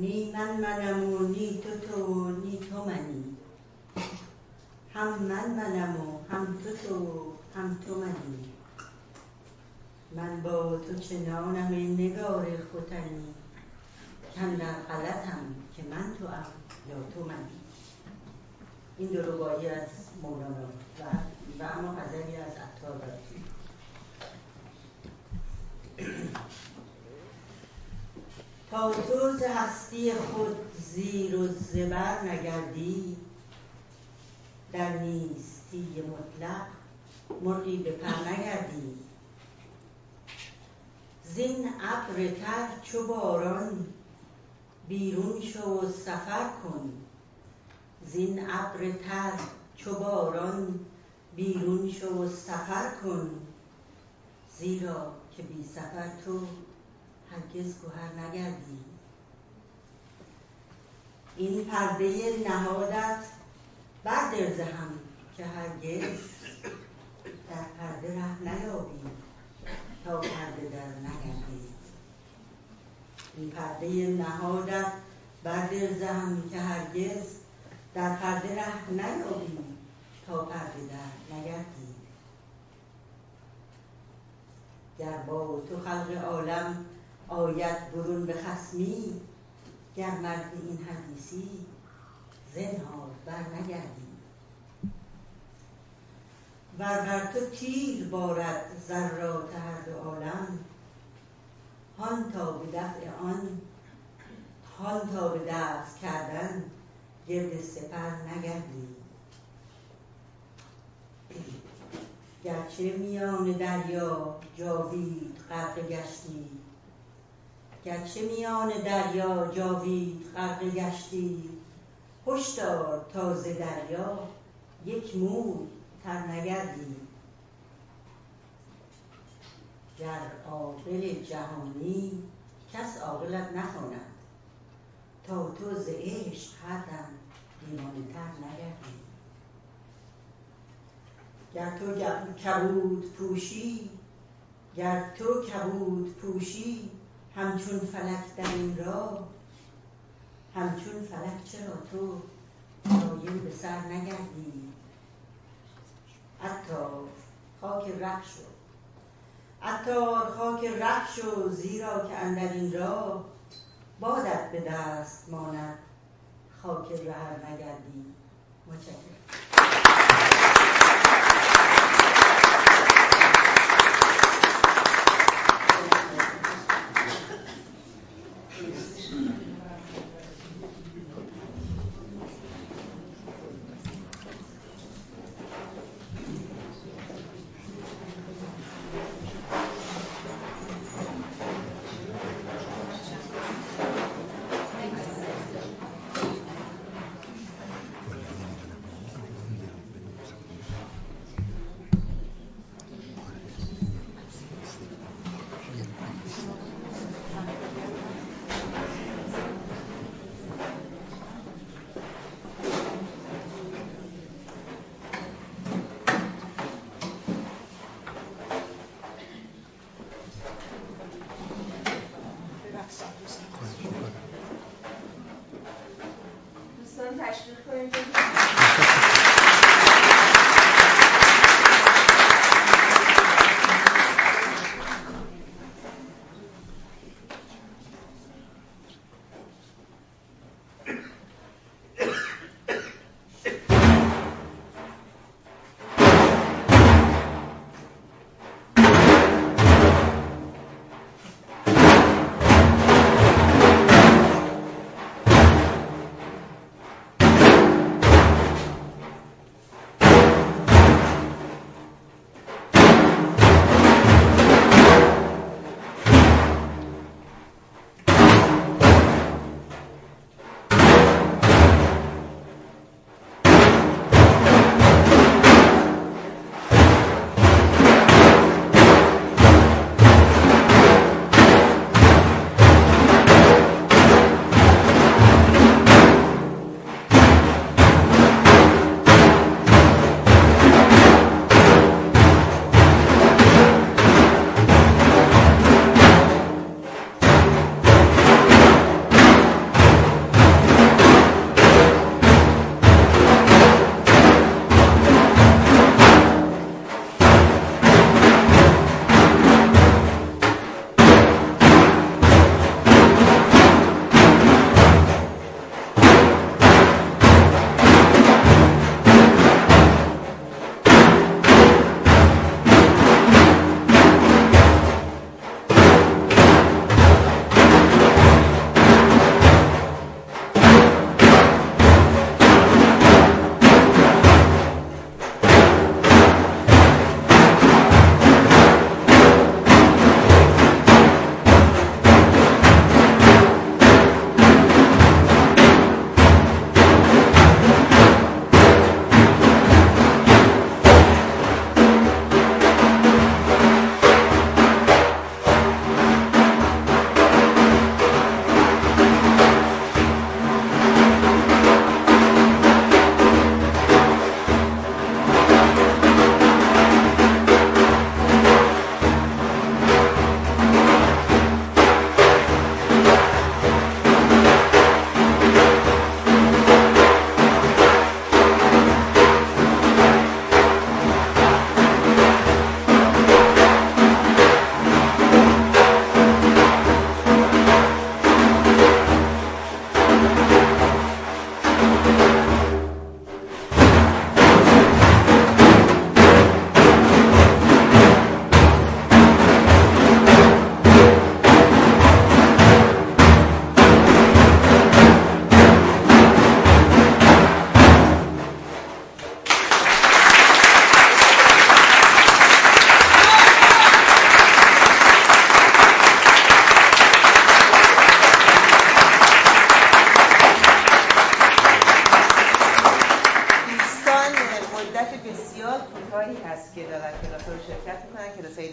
نی من منم و نی تو تو نی تو منی. هم من منم و هم تو تو هم تو منی. من با تو چنانم ای نگار ختنی. کم در غلطم که من تو ام یا تو منی. این ربایی از مولانا و, و اما غزلی از عطار داریم تا تو ز هستی خود زیر و زبر نگردی در نیستی مطلق مرغی به پر نگردی. زین ابر تر چو باران بیرون شو و سفر کن. زین ابر تر چو باران بیرون شو و سفر کن زیرا که بی سفر تو هرگز گوهر نگردی. این پرده نهادت بردرزه هم که هرگز در پرده ره نیابی تا پرده در نگردی. این پرده نهادت بردرزه هم که هرگز در پرده ره نیابی تا پرده در نگردی گر با تو خلق عالم آید برون به خسمی گر مرد این حدیثی زنهار بر نگردی. ور بر تو تیر بارد ذرات هر دو عالم هان تا به دفع آن هان تا به دفع کردن. گرد سپر نگردی گرچه میان دریا جاوید غرق گشتی. گرچه میان دریا جاوید غرق گشتی. هشدار تا ز دریا یک موی تر نگردی. گر عاقل جهانی کس عاقلت نخواند. تا تو ز عشق هر دیوانه تر نگردی گر تو کبود پوشی گر تو کبود پوشی همچون فلک در این راه همچون فلک چرا تو دایم به سر نگردی؟ عطار خاک ره شو. عطار خاک ره شو زیرا که اندر این راه بادت به دست ماند. خاک ره نگردی. متشکرم.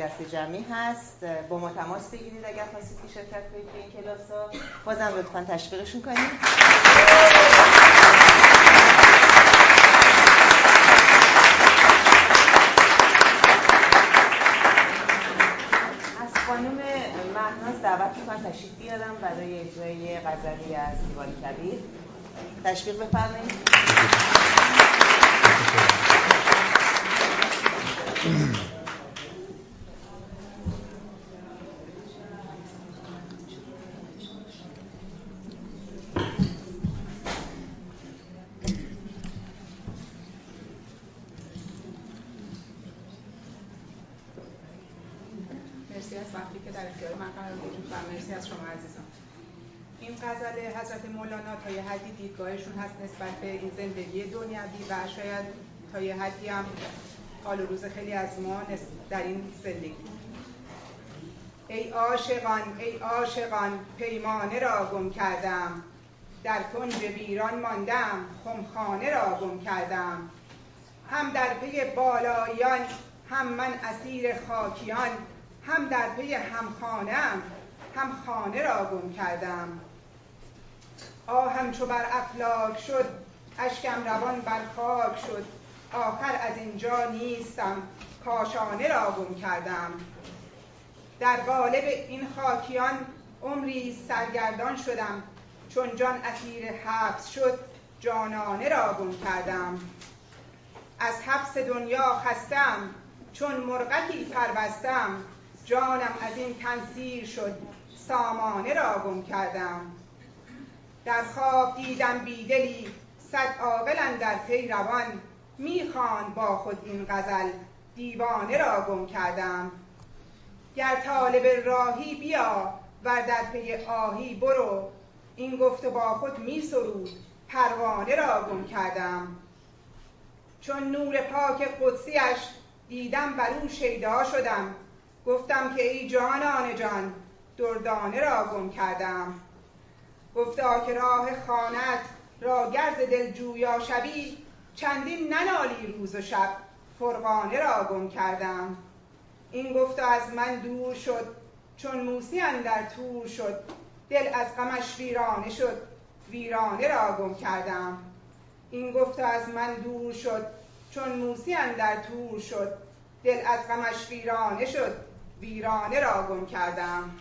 دست جمعی هست. با ما تماس بگیرید اگر خواستید که شرکت کنید به این کلاس ها. بازم لطفا تشویقشون کنید. از خانم مهناز دعوت می‌کنم تشریف بیارم برای اجرای غزلی از دیوان کبیر. تشویق بفرمایید. مرسی از وقتی که در اختیار من قرار گرفتید و مرسی از شما عزیزان این غزل مولانا تا یه حدی دیدگاهشون هست نسبت به این زندگی دنیوی و شاید تا یه حدی هم حال روز خیلی از ما در این زندگی. ای عاشقان ای عاشقان پیمانه را گم کردم. در کنج ویران ماندم خمخانه را گم کردم. هم در پی بالایان هم من اسیر خاکیان. هم در پی همخانم هم خانه را گم کردم. آهم چو بر افلاک شد اشکم روان بر خاک شد. آخر از اینجا نیستم کاشانه را گم کردم. در قالب این خاکیان عمری سرگردان شدم. چون جان اسیر حبس شد جانانه را گم کردم. از حبس دنیا خستم چون مرغکی پربستم. جانم از این تنسیر شد سامانه را گم کردم. در خواب دیدم بیدلی صد عاقل در پی روان. با خود این غزل دیوانه را گم کردم. گر طالب راهی بیا و در پی آهی برو. این گفت با خود می سرود پروانه را گم کردم. چون نور پاک قدسیش دیدم بر او شیدا شدم. گفتم که ای جانان جان دردانه را گم کردم. گفتا که راه خانت را گرد دل جویا شوی چندین ننالی روز و شب فرقانه را گم کردم. این گفتا از من دور شد چون موسی اندر تور شد. دل از غمش ویرانه شد ویرانه را گم کردم. این گفتا از من دور شد چون موسی اندر تور شد. دل از غمش ویرانه شد ویرانه را گم کردم.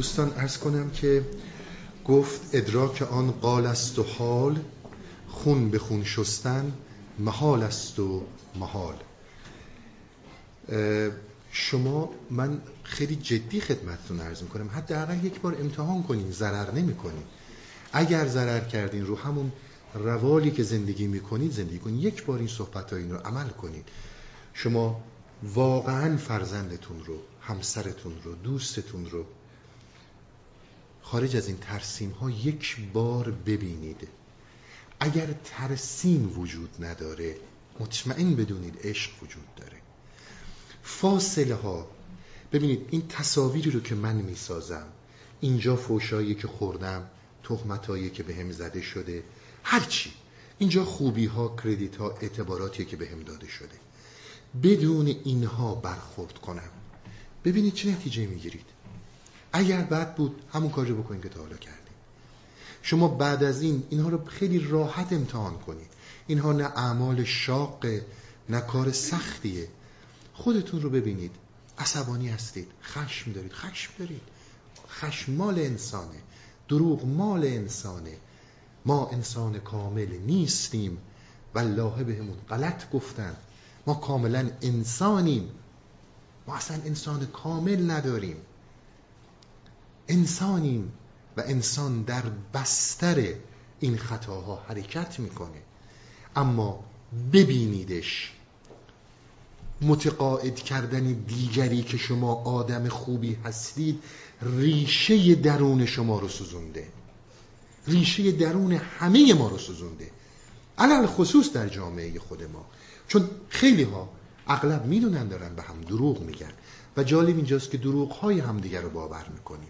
دوستان ارز کنم که گفت ادراک آن قال است و حال خون به خون شستن محال است و محال. شما من خیلی جدی خدمتتون عرض می‌کنم. حداقل یک بار امتحان کنین ضرر نمی‌کنین. اگر ضرر کردین رو همون روالی که زندگی می‌کنید زندگی کنید یک بار این صحبت این رو عمل کنید شما واقعا فرزندتون رو همسرتون رو دوستتون رو خارج از این ترسیم ها یک بار ببینید. اگر ترسیم وجود نداره مطمئن بدونید عشق وجود داره. فاصله ها. ببینید این تصاویری رو که من می‌سازم اینجا فوشایی که خوردم تهمتایی که به هم زده شده هرچی اینجا خوبی ها کردیت ها اعتباراتی که به هم داده شده. بدون اینها برخورد کنم. ببینید چه نتیجه می‌گیرید. اگر بد بود همون کاری بکنید که تا حالا کردید شما بعد از این اینها رو خیلی راحت امتحان کنید. اینها نه اعمال شاق نه کار سختیه. خودتون رو ببینید. عصبانی هستید. خشم دارید. خشم دارید. خشم مال انسانه. دروغ مال انسانه. ما انسان کامل نیستیم. والله بهمون غلط گفتن. ما کاملا انسانیم. ما اصلا انسان کامل نداریم. انسانیم و انسان در بستر این خطاها حرکت می‌کنه. اما ببینیدش متقاعد کردن دیگری که شما آدم خوبی هستید ریشه درون شما رو سوزونده. ریشه درون همه ما رو سوزونده. علل خصوص در جامعه خود ما. چون خیلی ها اغلب می‌دونن دارن به هم دروغ میگن. و جالب اینجاست که دروغ های همدیگر رو باور می‌کنیم.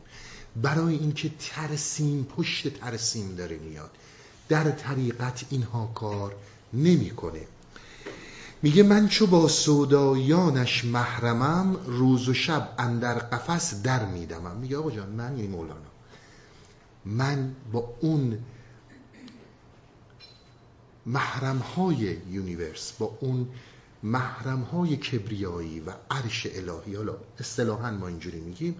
برای اینکه ترسیم پشت ترسیم داره میاد. در طریقت اینها کار نمی‌کنه. میگه من چو با سودایانش محرمم روز و شب اندر قفس در میدمم. میگه آقا جان من یعنی مولانا. من با اون محرم های یونیورس با اون محرم های کبریایی و عرش الهی حالا اصطلاحا ما اینجوری میگیم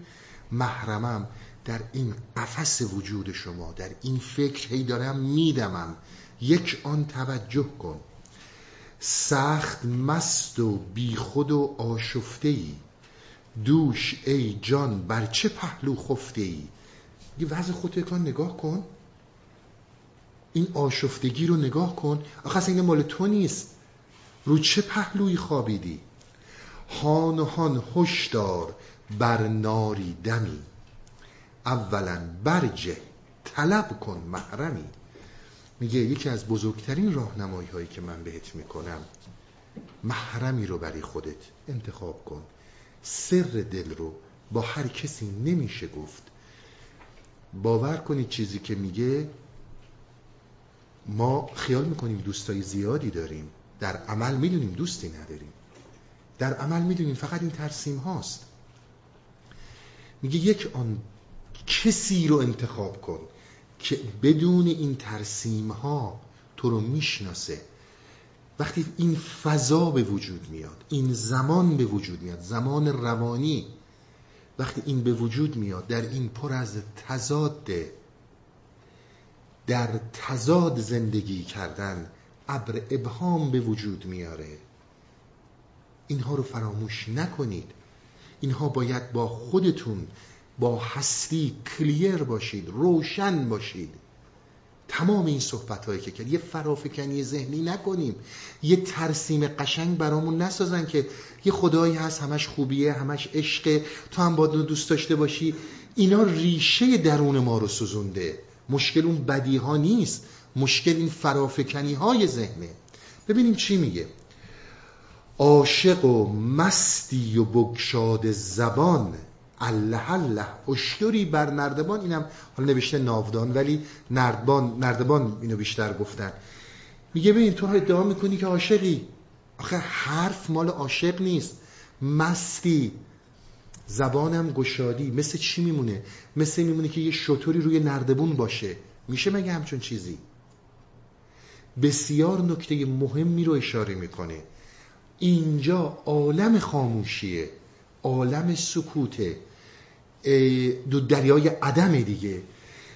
محرمم در این قفس وجود شما در این فکر هی دارم میدمم. یک آن توجه کن. سخت مست و بیخود و آشفته ای دوش ای جان بر چه پهلو خفته ای یه وضع خودت نگاه کن. این آشفتگی رو نگاه کن. آخه این مال تو نیست. رو چه پهلوی خوابیدی؟ هان و هان هشدار بر ناری دمی. اولا برجه طلب کن محرمی. میگه یکی از بزرگترین راهنمایی هایی که من بهت می‌کنم محرمی رو برای خودت انتخاب کن. سر دل رو با هر کسی نمیشه گفت. باور کنید چیزی که میگه ما خیال می‌کنیم دوستای زیادی داریم. در عمل می‌دونیم دوستی نداریم. در عمل می‌دونیم فقط این ترسیم هاست. میگه یک آن کسی رو انتخاب کن که بدون این ترسیم ها تو رو می‌شناسه. وقتی این فضا به وجود میاد این زمان به وجود میاد زمان روانی وقتی این به وجود میاد در این پر از تضاد در تضاد زندگی کردن ابر ابهام به وجود میاره. اینها رو فراموش نکنید. اینها باید با خودتون با هستی کلیر باشید روشن باشید. تمام این صحبت هایی که کرد یه فرافکنی ذهنی نکنیم. یه ترسیم قشنگ برامون نسازن که یه خدایی هست همش خوبیه همش عشقه. تو هم باید دوست داشته باشی. اینا ریشه درون ما رو سوزونده. مشکل اون بدی ها نیست. مشکل این فرافکنی های ذهنه. ببینیم چی میگه. عاشق و مستی و بگشاد زبان. الله الله اشتری بر نردبان اینم حالا نوشته ناودان ولی نردبان نردبان اینو بیشتر گفتن. میگه ببین تو ادعا می‌کنی که عاشقی. آخه حرف مال عاشق نیست. مستی. زبانم گشادی. مثل چی میمونه؟ مثل میمونه که یه شطوری روی نردبون باشه. میشه مگه همچون چیزی؟ بسیار نکته مهمی رو اشاره می‌کنه. اینجا عالم خاموشیه. عالم سکوته. دو دریای عدم دیگه.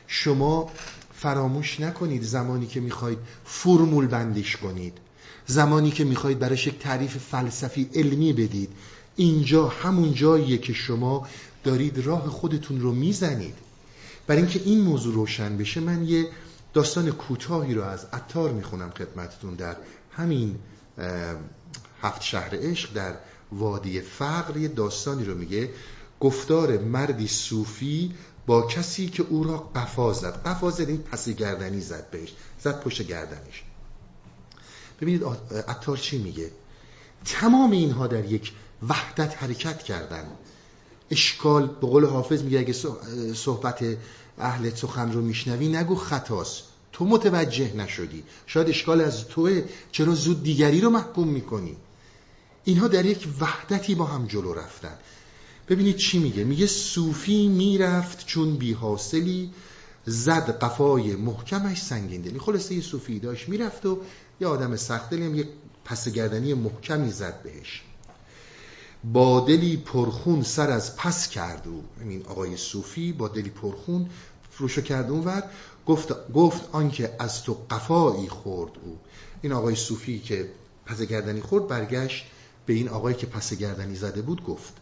شما فراموش نکنید زمانی که می‌خواید فرمول بندیش کنید. زمانی که می‌خواید براش یک تعریف فلسفی علمی بدید. اینجا همون جاییه که شما دارید راه خودتون رو می‌زنید. برای اینکه این موضوع روشن بشه من یه داستان کوتاهی رو از عطار می‌خونم خدمتتون در همین هفت شهر عشق در وادی فقر. یه داستانی رو میگه. گفتار مردی صوفی با کسی که او را قفا زد. قفا زد این پس گردنی زد بهش زد پشت گردنش. ببینید عطار چی میگه؟ تمام اینها در یک وحدت حرکت کردن. اشکال به قول حافظ میگه اگه صحبت اهل سخن رو میشنوی نگو خطاست. تو متوجه نشدی. شاید اشکال از توه چرا زود دیگری رو محکوم می‌کنی. اینها در یک وحدتی با هم جلو رفتن. ببینید چی میگه. میگه صوفی می‌رفت چون بی حاصلی زد قفای محکمش سنگین دلی. خلاصه یه صوفی داشت می‌رفت و یه آدم سخت دلی یه پس گردنی محکمی زد بهش. با دلی پرخون سر از پس کرد او. این آقای صوفی با دلی پرخون فروشو کرد اون ور. گفت, گفت آنکه از تو قفایی خورد او. این آقای صوفی که پس گردنی خورد برگشت به این آقایی که پس گردنی زده بود گفت.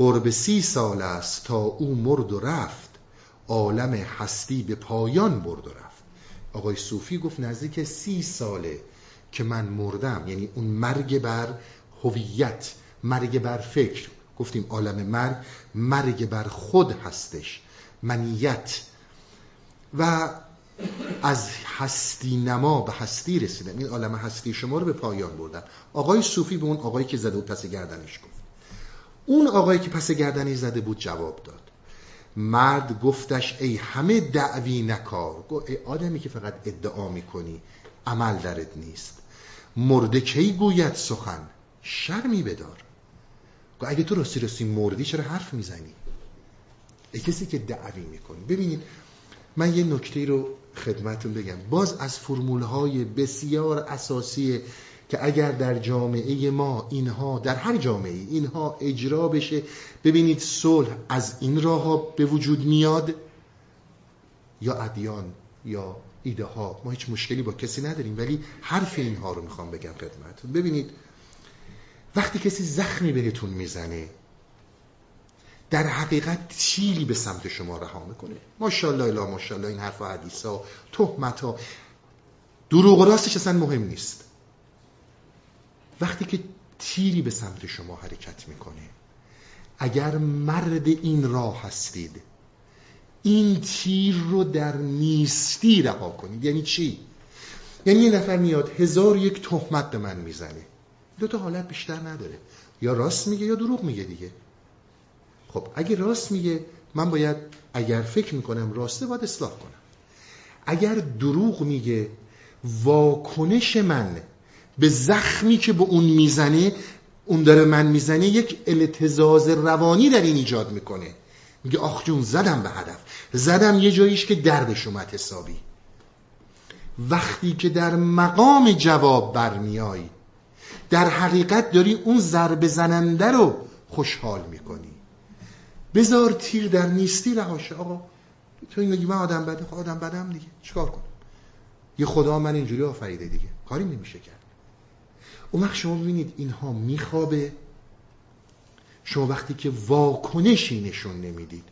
قرب سی سال است تا او مرد و رفت. عالم هستی به پایان برد و رفت. آقای صوفی گفت نزدیک سی ساله که من مردم یعنی اون مرگ بر هویت مرگ بر فکر. گفتیم عالم مرگ مرگ بر خود هستش منیت. و از هستی نما به هستی رسیدم. این عالم هستی شما رو به پایان بردم. آقای صوفی به اون آقایی که زده بود پس گردنش گفت اون آقایی که پس گردنی زده بود جواب داد. مرد گفتش ای همه دعوی نکار ای آدمی که فقط ادعا می‌کنی عمل درت نیست. مرده کی گوید سخن؟ شرمی بدار. اگه تو راستی راستی مردی چرا حرف می‌زنی؟ ای کسی که دعوی می‌کنی. ببینید من یه نکته رو خدمتون بگم. باز از فرمول های بسیار اساسی که اگر در جامعه ما اینها در هر جامعه اینها اجرا بشه ببینید صلح از این راه ها به وجود میاد یا ادیان یا ایده ها ما هیچ مشکلی با کسی نداریم ولی حرف اینها رو می‌خوام بگم خدمتون ببینید وقتی کسی زخمی بهتون می‌زنه در حقیقت تیلی به سمت شما رها می‌کنه. ماشاءالله الا ماشاءالله این حرف و حدیث ها تهمت ها دروغ و راستش اصلا مهم نیست. وقتی که تیری به سمت شما حرکت می‌کنه اگر مرد این راه هستید این تیر رو در نیستی رها کنید. یعنی چی؟ یعنی یه نفر میاد هزار یک تهمت به من می‌زنه. دو تا حالت بیشتر نداره. یا راست میگه یا دروغ میگه دیگه. خب اگه راست میگه من باید اگر فکر می‌کنم راسته باید اصلاح کنم. اگر دروغ میگه واکنش من به زخمی که به اون می‌زنه اون داره من می‌زنه یک التزاز روانی در این ایجاد می‌کنه. میگه آخ جون زدم به هدف. زدم یه جاییش که دردش اومد حسابی. وقتی که در مقام جواب برمیای در حقیقت داری اون ضربه زننده رو خوشحال می‌کنی. بذار تیر در نیستی رهاشه آقا تو این من آدم بده خب آدم بدم دیگه. چیکار کنم؟ یه خدا من اینجوری آفریده دیگه. کاری نمیشه کرد. اون وقت شما ببینید اینها میخوابه. شما وقتی که واکنشی نشون نمی‌دید.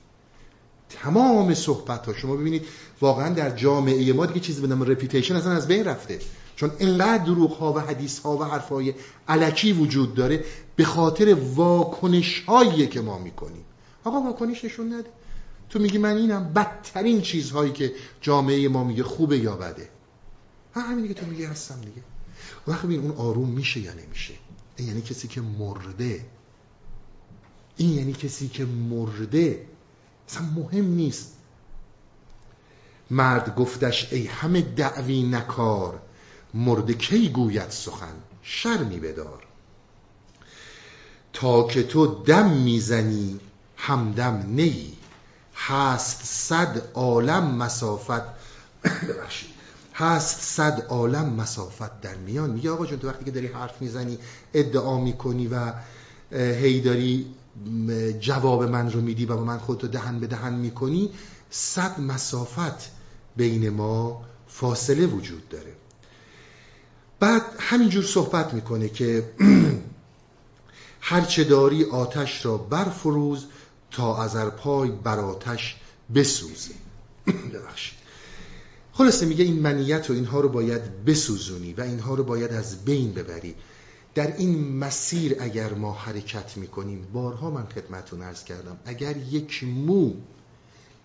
تمام صحبت ها شما ببینید واقعا در جامعه ما دیگه چیزی به نام رپیتیشن اصلا از بین رفته. چون انقدر دروغ ها و حدیث ها و حرف های علکی وجود داره به خاطر واکنش هایی که ما می‌کنیم. آقا واکنش نشون نده. تو میگی من اینم. بدترین چیزهایی که جامعه ما میگه خوبه یا بده؟ همین دیگه تو میگی هستم دیگه. وقتی ببین اون آروم میشه یا نمیشه؟ این یعنی کسی که مرده. این یعنی کسی که مرده. اصلا مهم نیست. مرد گفتش ای همه دعوی نکار. مرده کی گوید سخن؟ شرمی بدار. تا که تو دم می‌زنی همدم نی. هست صد عالم مسافت. *coughs* ببخشید. هست صد عالم مسافت در میان. میگه آقا جون تو وقتی که داری حرف می‌زنی ادعا می‌کنی و هیداری جواب من رو میدی و با من خودتو دهن به دهن می‌کنی صد مسافت بین ما فاصله وجود داره. بعد همینجور صحبت می‌کنه که *clears throat* هرچه داری آتش را برفروز تا از پای بر آتش بسوزه *clears throat* ببخشید. خلاصه میگه این منیت و اینها رو باید بسوزونی و اینها رو باید از بین ببری. در این مسیر اگر ما حرکت می‌کنیم بارها من خدمتون ارز کردم اگر یک مو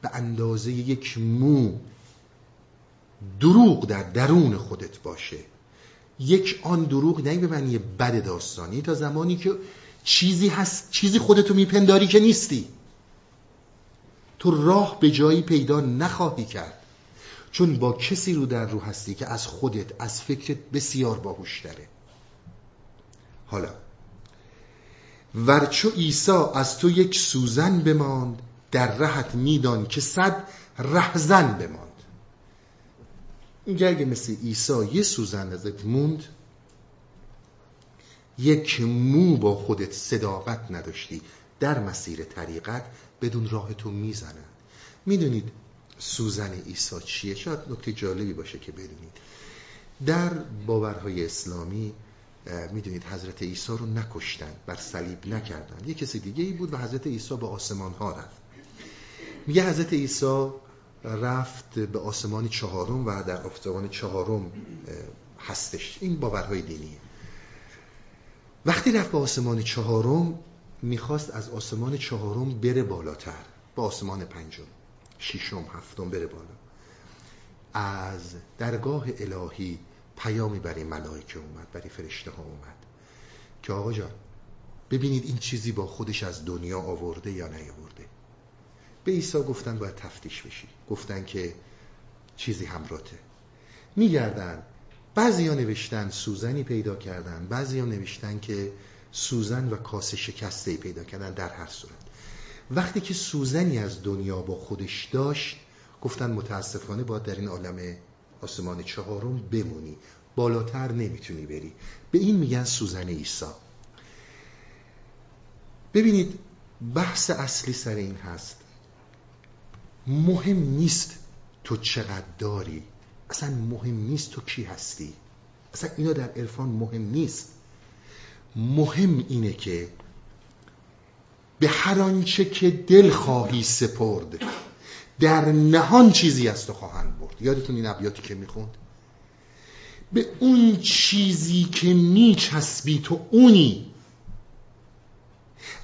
به اندازه یک مو دروغ در درون خودت باشه یک آن دروغ نه به معنی بد داستانی تا زمانی که چیزی هست چیزی خودتو میپنداری که نیستی. تو راه به جایی پیدا نخواهی کرد. چون با کسی رو در رو هستی که از خودت از فکرت بسیار داره حالا ورچو عیسی از تو یک سوزن بماند در رهت میدان که صد رهزن بماند. اینجا اگه مثل عیسی یه سوزن ازت موند یک مو با خودت صداقت نداشتی. در مسیر طریقت بدون راه تو می‌زنن می‌دونید سوزن عیسی چیه؟ شاید نکته جالبی باشه که بدونید. در باورهای اسلامی می‌دونید حضرت عیسی رو نکشتن بر صلیب نکردن یه کسی دیگه ای بود و حضرت عیسی به آسمان ها رفت. میگه حضرت عیسی رفت به آسمان چهارم و در آسمان چهارم هستش. این باورهای دینیه. وقتی رفت به آسمان چهارم می‌خواست از آسمان چهارم بره بالاتر به آسمان پنجم. ششم هفتم بره بالا. از درگاه الهی پیامی برای ملائکه اومد برای فرشته ها اومد. که آقا جان ببینید این چیزی با خودش از دنیا آورده یا نیاورده. به عیسی گفتن باید تفتیش بشی. گفتن که چیزی همراته میگردن. بعضی ها نوشتن سوزنی پیدا کردن. بعضی ها نوشتن که سوزن و کاسه شکسته پیدا کردن در هر صورت. وقتی که سوزنی از دنیا با خودش داشت گفتن متاسفانه باید در این عالم آسمان چهارم بمونی. بالاتر نمی‌تونی بری. به این میگن سوزن عیسی. ببینید بحث اصلی سر این هست. مهم نیست تو چقدر داری. اصلا مهم نیست تو کی هستی. اصلا اینا در عرفان مهم نیست. مهم اینه که به هر آنچه که دل خواهی سپرد در نهان چیزی از تو خواهند برد. یادتون این ابیاتی که می‌خوند؟ به اون چیزی که میچسبی تو اونی.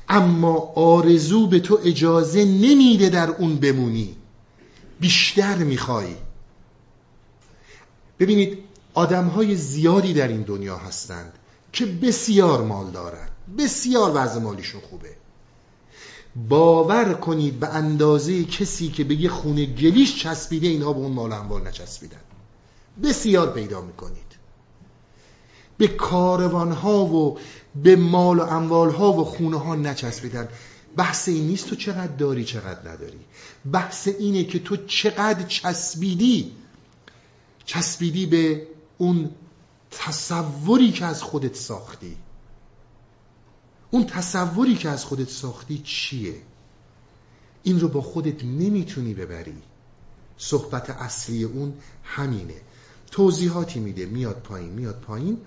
اما آرزو به تو اجازه نمیده در اون بمونی. بیشتر می‌خوای ببینید آدم های زیادی در این دنیا هستند که بسیار مال دارند. بسیار وضع مالیشون خوبه. باور کنید به اندازه کسی که به یه خونه گلیش چسبیده اینها به اون مال اموال نچسبیدن. بسیار پیدا می‌کنید. به کاروان ها و به مال و اموال ها و خونه ها نچسبیدن. بحث این نیست تو چقدر داری چقدر نداری. بحث اینه که تو چقدر چسبیدی. چسبیدی به اون تصوری که از خودت ساختی. اون تصوری که از خودت ساختی چیه؟ این رو با خودت نمی‌تونی ببری. صحبت اصلی اون همینه. توضیحاتی میده. میاد پایین میاد پایین.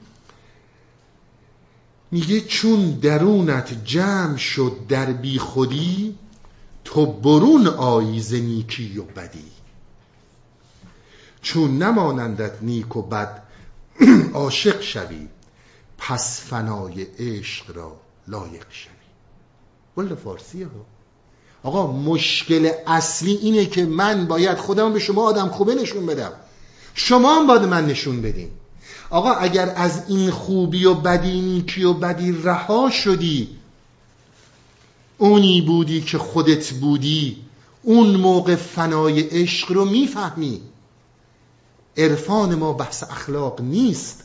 میگه چون درونت جمع شد در بی خودی تو برون آیز نیکی و بدی. چون نمانندت نیک و بد *clears throat* عاشق شوی پس فنای عشق را لایق شوی. ولی فارسی ها. آقا مشکل اصلی اینه که من باید خودم به شما آدم خوبه نشون بدم. شما هم باید من نشون بدین. آقا اگر از این خوبی و بدی نیکی و بدی رها شدی اونی بودی که خودت بودی اون موقع فنای عشق رو می‌فهمی. عرفان ما بحث اخلاق نیست.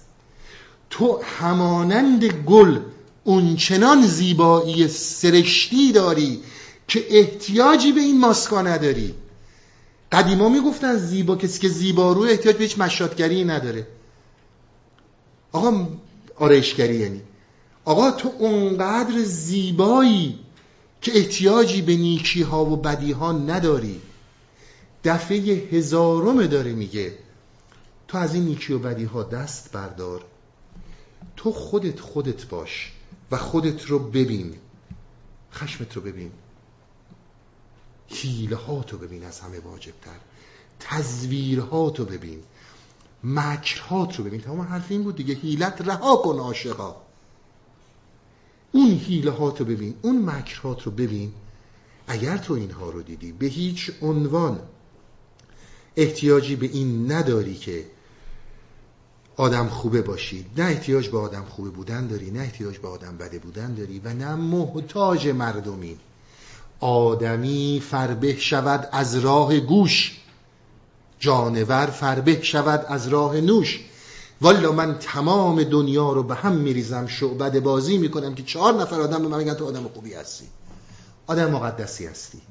تو همانند گل اونچنان زیبایی سرشتی داری که احتیاجی به این ماسکا نداری. قدیما می‌گفتن زیبا کسی که زیبا رو احتیاج به هیچ مشاتگری نداره. آقا آرایشگری یعنی. آقا تو اونقدر زیبایی که احتیاجی به نیکی ها و بدی ها نداری. دفعه هزارم داره میگه تو از این نیکی و بدی ها دست بردار. تو خودت خودت باش. و خودت رو ببین. خشمت رو ببین. حیله هاتو ببین از همه واجبتر. تزویرهاتو ببین. مکرهات رو ببین. تمام حرف این بود دیگه. حیلت رها کن عاشقا. اون حیله رو ببین. اون مکرهات رو ببین. اگر تو اینها رو دیدی به هیچ عنوان احتیاجی به این نداری که آدم خوبه باشی نه احتیاج به آدم خوبه بودن داری نه احتیاج به آدم بده بودن داری و نه محتاج مردمی. آدمی فربه شود از راه گوش. جانور فربه شود از راه نوش. والا من تمام دنیا رو به هم میریزم شعبد بازی می‌کنم که چهار نفر آدم به من میگن تو آدم خوبی هستی. آدم مقدسی هستی.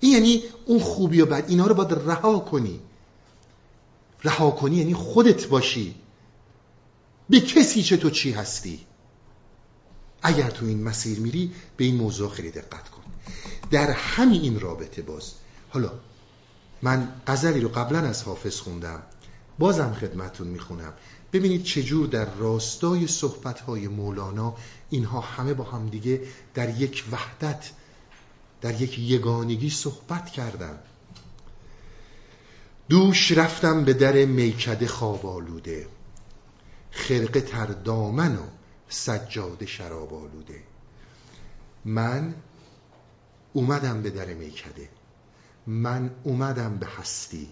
این یعنی اون خوبی و بد اینا رو باید رها کنی. رها کنی یعنی خودت باشی. به کسی چه تو چی هستی. اگر تو این مسیر میری به این موضوع خیلی دقت کن. در همین این رابطه باز. حالا من غزلی رو قبلا از حافظ خوندم. بازم خدمتون می‌خونم. ببینید چجور در راستای صحبتهای مولانا اینها همه با هم دیگه در یک وحدت در یک یگانگی صحبت کردن. دوش رفتم به در میکده خواب آلوده. خرقه تر دامن و سجاده شراب آلوده. من اومدم به در میکده. من اومدم به هستی.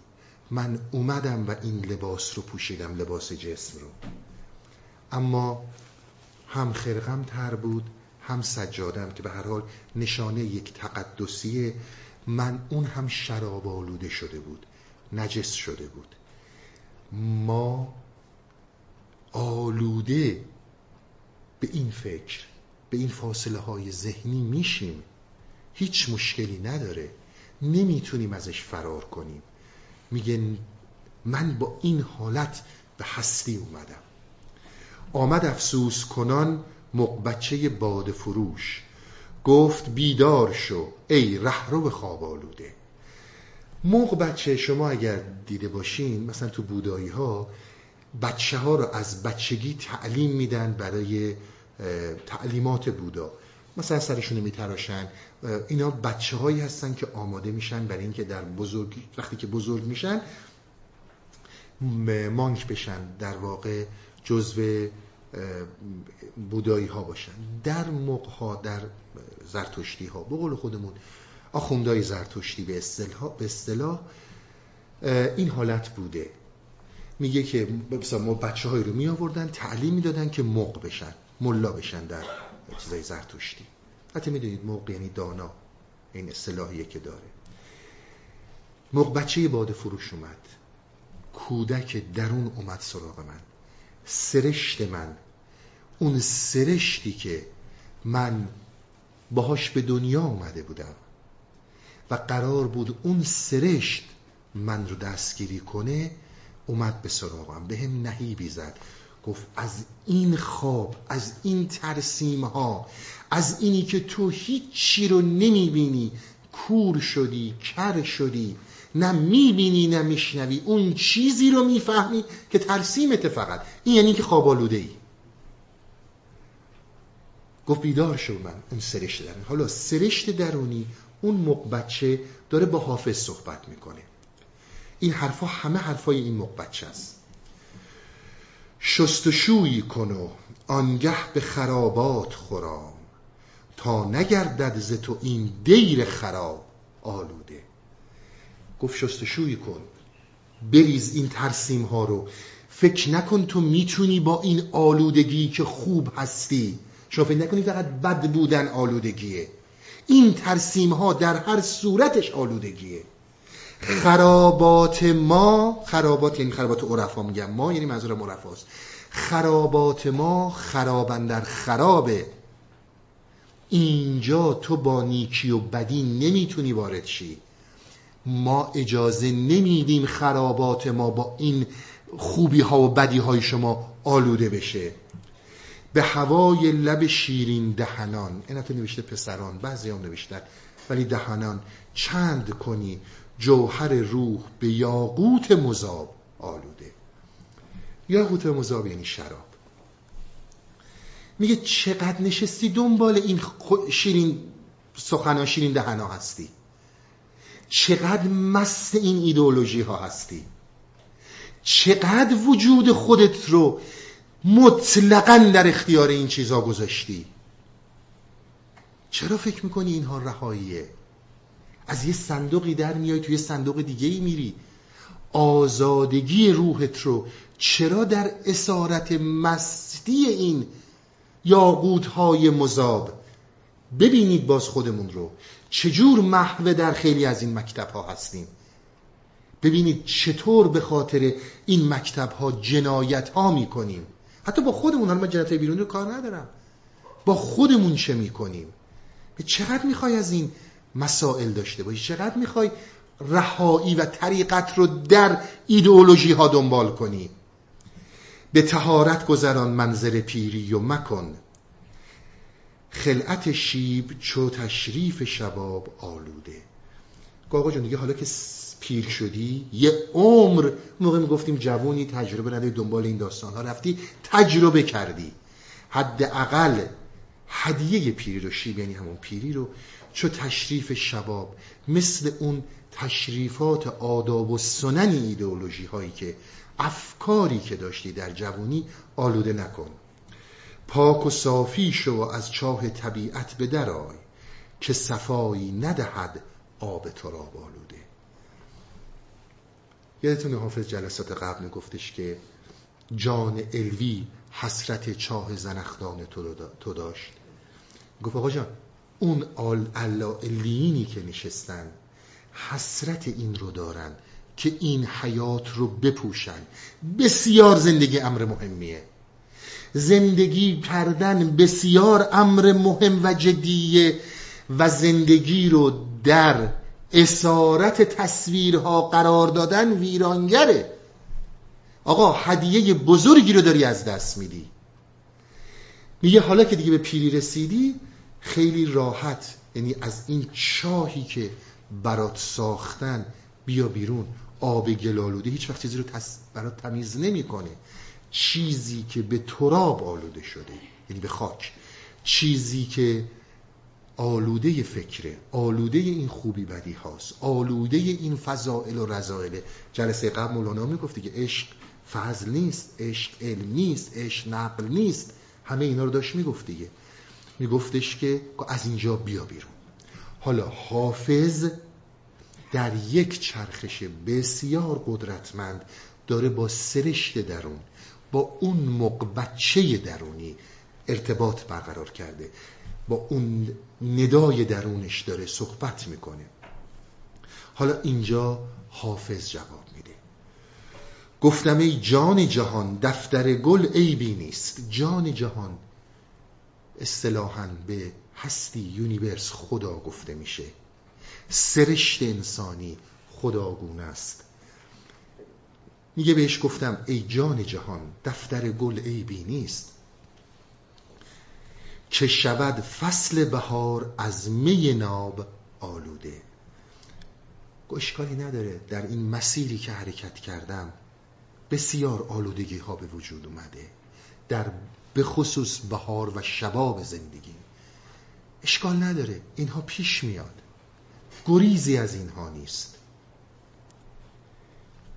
من اومدم و این لباس رو پوشیدم لباس جسم رو. اما هم خرقم تر بود هم سجادم که به هر حال نشانه یک تقدسیه. من اون هم شراب آلوده شده بود. نجس شده بود. ما آلوده به این فکر به این فاصله های ذهنی میشیم. هیچ مشکلی نداره. نمی‌تونیم ازش فرار کنیم. میگه من با این حالت به هستی اومدم. آمد افسوس کنان مقبچه باد فروش. گفت بیدار شو ای رهرو خواب آلوده. موق بچه شما اگر دیده باشین مثلا تو بودایی ها بچه ها رو از بچگی تعلیم میدن برای تعلیمات بودا. مثلا سرشون میتراشن. اینا بچه هایی هستن که آماده میشن برای اینکه در بزرگ وقتی که بزرگ میشن مانک بشن در واقع جزو بودایی ها باشن. در موقع ها در زرتشتی ها به قول خودمون آخوندهای زرتشتی به اصطلاح به اصطلاح این حالت بوده. میگه که مثلا ما بچه رو می آوردن تعلیم می‌دادن که موق بشن ملا بشن در چیزای زرتشتی. حتی می‌دونید موق یعنی دانا این اصطلاحیه که داره. موق بچه باد فروش اومد. کودک درون اومد سراغ من. سرشت من. اون سرشتی که من باهاش به دنیا اومده بودم. و قرار بود اون سرشت من رو دستگیری کنه اومد به سراغم. به هم نهیبی زد. گفت از این خواب از این ترسیم ها از اینی که تو هیچی رو نمی‌بینی. کور شدی کر شدی. نه می‌بینی نه میشنوی. اون چیزی رو می‌فهمی که ترسیمت فقط. این یعنی که خواب آلوده ای گفت بیدار شو من. اون سرشت درونی. حالا سرشت درونی اون مقبچه داره با حافظ صحبت می‌کنه. این حرفا همه حرفای این مقبچه است. شستشویی کن و آنگه به خرابات خورام تا نگردد ز تو این دیر خراب آلوده. گفت شستشویی کن. بریز این ترسیم ها رو. فکر نکن تو می‌تونی با این آلودگی که خوب هستی. شما فکر نکنید فقط بد بودن آلودگیه. این ترسیم ها در هر صورتش آلودگیه. خرابات ما خرابات یعنی خرابات عرفا میگم. ما یعنی منظور عرفاست. خرابات ما خرابن در خرابه. اینجا تو با نیکی و بدی نمی‌تونی وارد شی. ما اجازه نمیدیم خرابات ما با این خوبی ها و بدی های شما آلوده بشه. به هوای لب شیرین دهنان. اینا تو نوشته پسران بعضی هم نوشتن. ولی دهنان چند کنی جوهر روح به یاقوت مذاب آلوده. یاقوت مذاب یعنی شراب. میگه چقدر نشستی دنبال این شیرین سخنان شیرین دهنا هستی؟ چقدر مست این ایدئولوژی ها هستی؟ چقدر وجود خودت رو مطلقا در اختیار این چیزها گذاشتی. چرا فکر می‌کنی اینها رهاییه؟ از یه صندوقی در میای توی صندوق دیگه ای میری. آزادگی روحت رو چرا در اسارت مستی این یاقوت های مذاب؟ ببینید باز خودمون رو. چجور محوه در خیلی از این مکتب ها هستیم. ببینید چطور به خاطر این مکتب ها جنایت ها می‌کنیم. حتی با خودمون حالا من جنایت بیرونی رو کار ندارم. با خودمون چه می‌کنیم؟ به چقدر می‌خوای از این مسائل داشته باشی؟ چقدر می‌خوای رهایی و طریقت رو در ایدئولوژی ها دنبال کنی؟ به تهارت گذران منظر پیری و مکن. خلعت شیب چو تشریف شباب آلوده. آقا جون دیگه حالا که پیر شدی؟ یه عمر. موقع می‌گفتیم جوونی تجربه نداری دنبال این داستان ها رفتی تجربه کردی. حداقل هدیه پیری رو شیب یعنی همون پیری رو چو تشریف شباب مثل اون تشریفات آداب و سنن ایدئولوژی هایی که افکاری که داشتی در جوانی آلوده نکن. پاک و صافی شو از چاه طبیعت به درای که صفایی ندهد آب تراب یادتون حافظ جلسات قبل میگفتش که جان الوی حسرت چاه زنخدان تو داشت. گفت آقا جان اون علینی که نشستن حسرت این رو دارن که این حیات رو بپوشن. بسیار زندگی امر مهمیه. زندگی کردن بسیار امر مهم و جدیه و زندگی رو در اسارت تصویرها قرار دادن ویرانگره. آقا هدیه بزرگی رو داری از دست میدی. میگه حالا که دیگه به پیری رسیدی خیلی راحت یعنی از این چاهی که برات ساختن بیا بیرون. آب گلالوده هیچ وقت چیزی رو برات تمیز نمی‌کنه. چیزی که به تراب آلوده شده یعنی به خاک. چیزی که آلوده فکره آلوده این خوبی بدی هاست آلوده این فضائل و رضائل. جلسه قبل مولانا می‌گفتی که عشق فضل نیست عشق علم نیست عشق نقل نیست. همه اینا رو داشت می‌گفت دیگه. میگفتش که از اینجا بیا بیرون. حالا حافظ در یک چرخش بسیار قدرتمند داره با سرشت درون با اون مقبچه درونی ارتباط برقرار کرده. با اون ندای درونش داره صحبت می‌کنه. حالا اینجا حافظ جواب میده. گفتم ای جان جهان دفتر گل عیبی نیست. جان جهان اصطلاحا به هستی یونیورس خدا گفته میشه. سرشت انسانی خداگونه است. میگه بهش گفتم ای جان جهان دفتر گل عیبی نیست. که شود فصل بهار از می ناب آلوده. اشکالی نداره در این مسیری که حرکت کردم بسیار آلودگی ها به وجود اومده در به خصوص بهار و شباب زندگی. اشکال نداره اینها پیش میاد. گریزی از اینها نیست.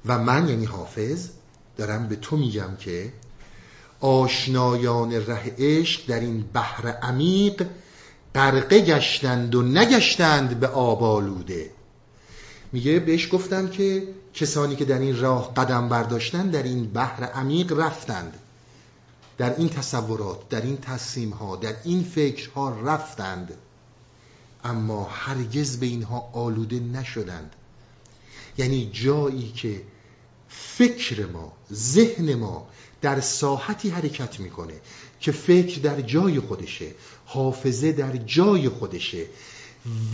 و من یعنی حافظ دارم به تو میگم که آشنایان ره عشق در این بحر عمیق غرقه گشتند و نگشتند به آب آلوده. میگه بهش گفتم که کسانی که در این راه قدم برداشتن در این بحر عمیق رفتند. در این تصورات در این تصمیم ها در این فکرها رفتند. اما هرگز به اینها آلوده نشدند. یعنی جایی که فکر ما ذهن ما در ساحتی حرکت می‌کنه که فکر در جای خودشه حافظه در جای خودشه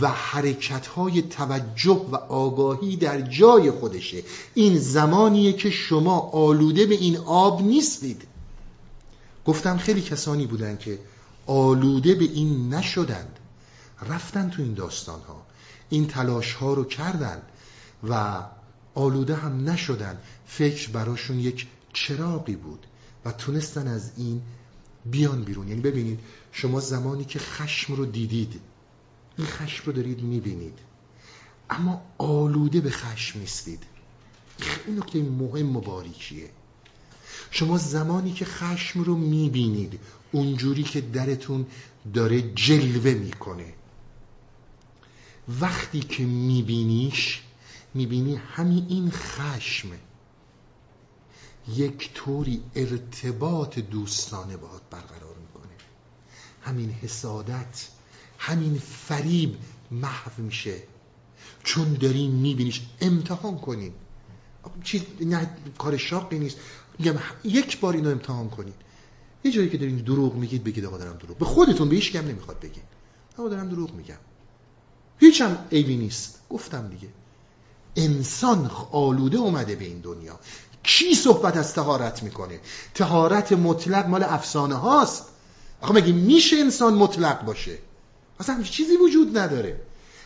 و حرکت های توجه و آگاهی در جای خودشه. این زمانیه که شما آلوده به این آب نیستید. گفتم خیلی کسانی بودن که آلوده به این نشدند. رفتن تو این داستان ها این تلاش ها رو کردن و آلوده هم نشدن. فکر براشون یک چراقی بود و تونستن از این بیان بیرون. یعنی ببینید شما زمانی که خشم رو دیدید این خشم رو دارید می‌بینید. اما آلوده به خشم نیستید. این نکته مهم و باریکیه. شما زمانی که خشم رو می‌بینید اونجوری که درتون داره جلوه می‌کنه. وقتی که میبینیش می‌بینی همین این خشم. یک طوری ارتباط دوستانه باهات برقرار می‌کنه. همین حسادت همین فریب محو میشه. چون داریم میبینیش امتحان کنیم چیز نه کار شاقی نیست. میگم یک بار اینو امتحان کنید یه جایی که دارین دروغ میگید بگید آقا دارم دروغ. به خودتون به هیچ کم نمی‌خواد بگید. آقا دارم دروغ میگم. هیچ هم عیبی نیست. گفتم دیگه. انسان آلوده اومده به این دنیا. کی صحبت از تهارت می‌کنه تهارت مطلق مال افسانه هاست. آقا مگه میشه انسان مطلق باشه؟ اصلا چیزی وجود نداره.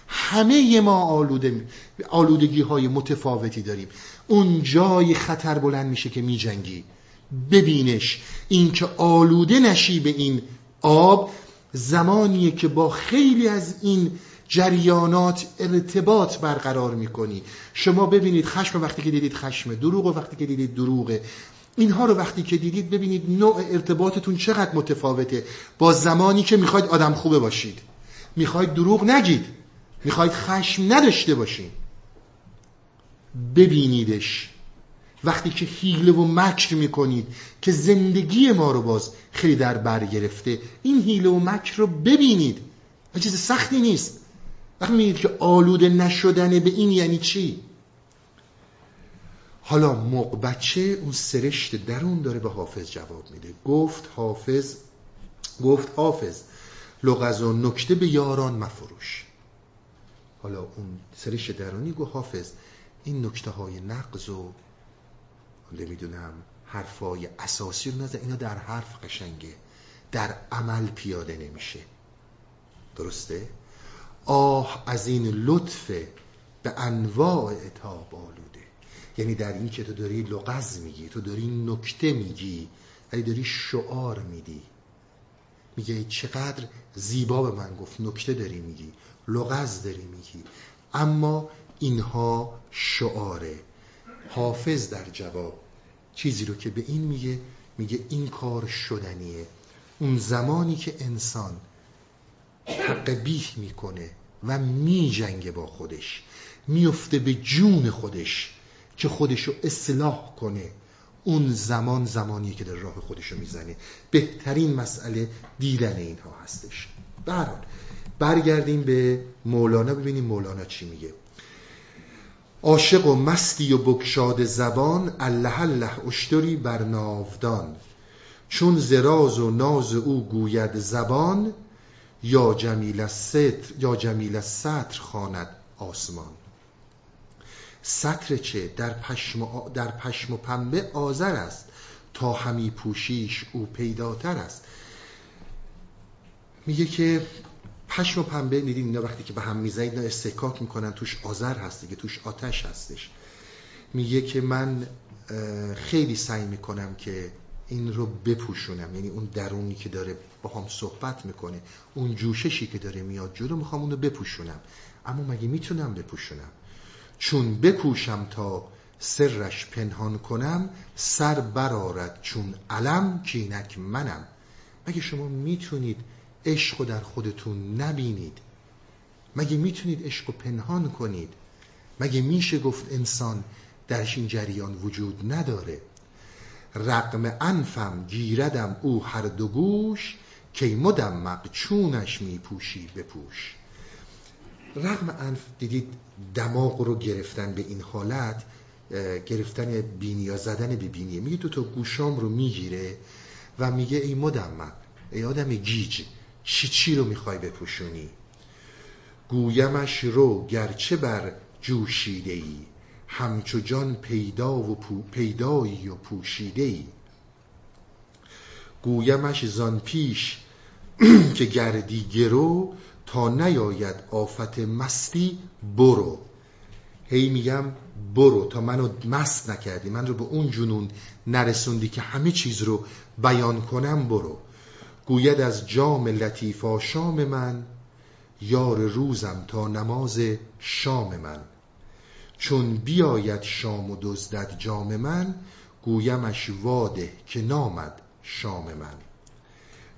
همه ما آلوده آلودگی های متفاوتی داریم. اون جای خطر بلند میشه که میجنگی. ببینش. اینکه آلوده نشی به این آب زمانیه که با خیلی از این جریانات ارتباط برقرار می‌کنی. شما ببینید خشم وقتی که دیدید خشم دروغ و وقتی که دیدید دروغه. اینها رو وقتی که دیدید ببینید نوع ارتباطتون چقدر متفاوته. با زمانی که می‌خواید آدم خوبه باشید. می‌خواید دروغ نگید. می‌خواید خشم نداشته باشین. ببینیدش. وقتی که حیله و مکر می‌کنید که زندگی ما رو باز خیلی در بر گرفته این حیله و مکر رو ببینید. و چیز سختی نیست. وقتی میگید که آلوده نشدن به این یعنی چی؟ حالا موق بچه اون سرشت درون داره به حافظ جواب میده. گفت حافظ گفت حافظ لغز و نکته به یاران مفروش. حالا اون سرشت درونی گفت حافظ این نکته های نقض و نمی‌دونم حرفای اساسی رو نزد اینا در حرف قشنگه در عمل پیاده نمیشه. درسته؟ آه از این لطف به انواع اتاب آلوده. یعنی در این که تو داری لغز میگی تو داری نکته میگی ولی داری شعار میدی. میگه چقدر زیبا به من گفت نکته داری میگی لغز داری میگی. اما اینها شعاره. حافظ در جواب چیزی رو که به این میگه میگه این کار شدنیه. اون زمانی که انسان حق بیه می‌کنه و میجنگه با خودش. میفته به جون خودش که خودش رو اصلاح کنه. اون زمان زمانیه که در راه خودش رو می‌زنه. بهترین مسئله دیدن اینها هستش. برحال برگردیم به مولانا. ببینیم مولانا چی میگه. عاشق و مستی و بکشاد زبان الله الله اشتری بر ناودان. چون زراز و ناز او گوید زبان یا جمیل ستر یا جمیل ستر خواند آسمان. ستر چه در پشم, در پشم و پنبه آذر است تا همی پوشیش او پیداتر است. میگه که پشم و پنبه میدین اینا وقتی که به هم می‌زنید اینا استکاک می‌کنن توش آذر هست دیگه توش آتش هستش. میگه که من خیلی سعی می‌کنم که این رو بپوشونم. یعنی اون درونی که داره با هم صحبت می‌کنه اون جوششی که داره میاد جلو می‌خوام اون رو بپوشونم. اما مگه می‌تونم بپوشونم؟ چون بکوشم تا سرش پنهان کنم سر برارد چون علم کینک منم. مگه شما می‌تونید عشق رو در خودتون نبینید؟ مگه می‌تونید عشق رو پنهان کنید؟ مگه میشه گفت انسان درش این جریان وجود نداره؟ رقم انفم گیردم او هر دو گوش کی مدم مقچونش میپوشی بپوش رقم انف دیدید دماغ رو گرفتن به این حالت گرفتن بینی یا زدن به بینیه میگه تو تا گوشام رو می‌گیره و میگه ای مدمق ای آدم گیج چی چی رو می‌خوای بپوشونی؟ گویمش رو گرچه بر جوشیده ای همچو جان پیدا و پو پیدایی و پوشیده ای گویمش زان پیش *clears throat* که گردی گرو تا نیاید آفت مستی برو. هی میگم برو تا منو مست نکردی. من رو به اون جنون نرسوندی که همه چیز رو بیان کنم برو. گوید از جام لطیفا شام من یار روزم تا نماز شام من. چون بیاید شام و دزدد جام من گویمش واده که نامد شام من.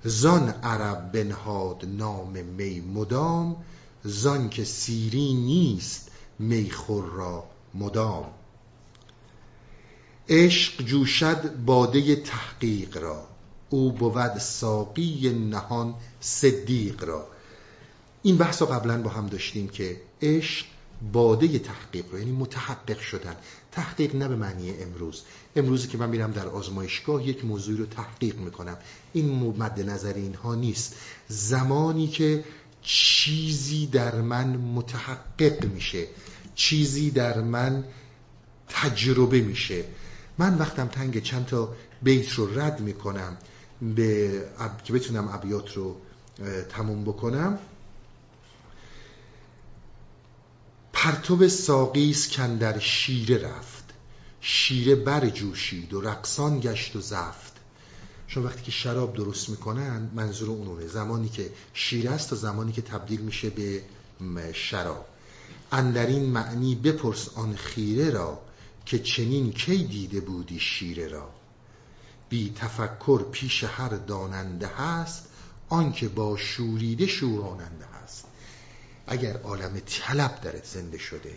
زان عرب بنهاد نام می مدام زان که سیری نیست میخور را مدام. عشق جوشد باده تحقیق را او بود ساقی نهان صدیق را. این بحث قبلا با هم داشتیم که عشق باده تحقیق رو یعنی متحقق شدن. تحقیق نه به معنی امروز. امروزی که من میرم در آزمایشگاه یک موضوعی رو تحقیق می‌کنم. این مد نظر اینها نیست. زمانی که چیزی در من متحقق میشه چیزی در من تجربه میشه. من وقتم تنگ چند تا بیت رو رد می‌کنم به که بتونم ابیات رو تموم بکنم. پرتو ساقیس کندر شیره رفت. شیره برجوشید و رقصان گشت و زفت. چون وقتی که شراب درست می‌کنن منظور اونونه. زمانی که شیره است تا زمانی که تبدیل میشه به شراب. اندرین معنی بپرس آن خیره را که چنین کی دیده بودی شیره را. بی تفکر پیش هر داننده هست آنکه با شوریده شوراننده اگر عالم طلب درت زنده شده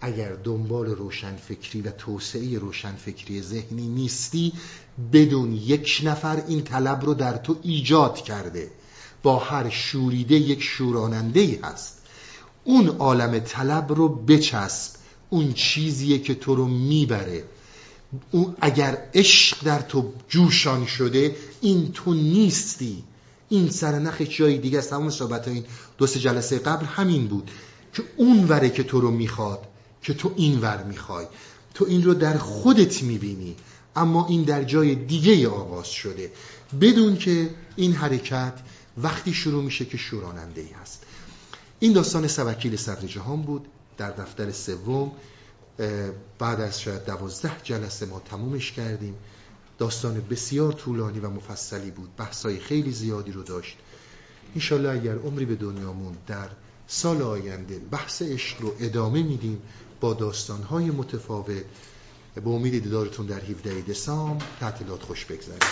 اگر دنبال روشنفکری و توسعه روشنفکری ذهنی نیستی بدون یک نفر این طلب رو در تو ایجاد کرده. با هر شوریده یک شوراننده هست. اون عالم طلب رو بچسب. اون چیزیه که تو رو می‌بره. اگر عشق در تو جوشان شده این تو نیستی. این سرنخ جای دیگه است همون صحبت این دو سه جلسه قبل همین بود که اون وره که تو رو می‌خواد که تو این ور می‌خوای تو این رو در خودت می‌بینی اما این در جای دیگه آغاز شده. بدون که این حرکت وقتی شروع میشه که شوراننده ای هست. این داستان سوکیل صدر جهان بود در دفتر سوم بعد از شاید دوازده جلسه ما تمومش کردیم. داستان بسیار طولانی و مفصلی بود. بحثای خیلی زیادی رو داشت. اینشالله اگر عمری به دنیامون در سال آینده بحث عشق رو ادامه میدیم با داستانهای متفاوت. به امید دیدارتون در 17 دسام تعطیلات خوش بگذارید.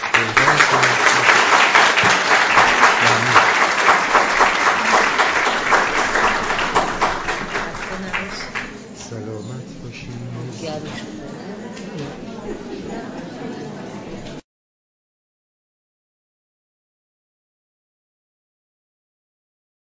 سلامت باشید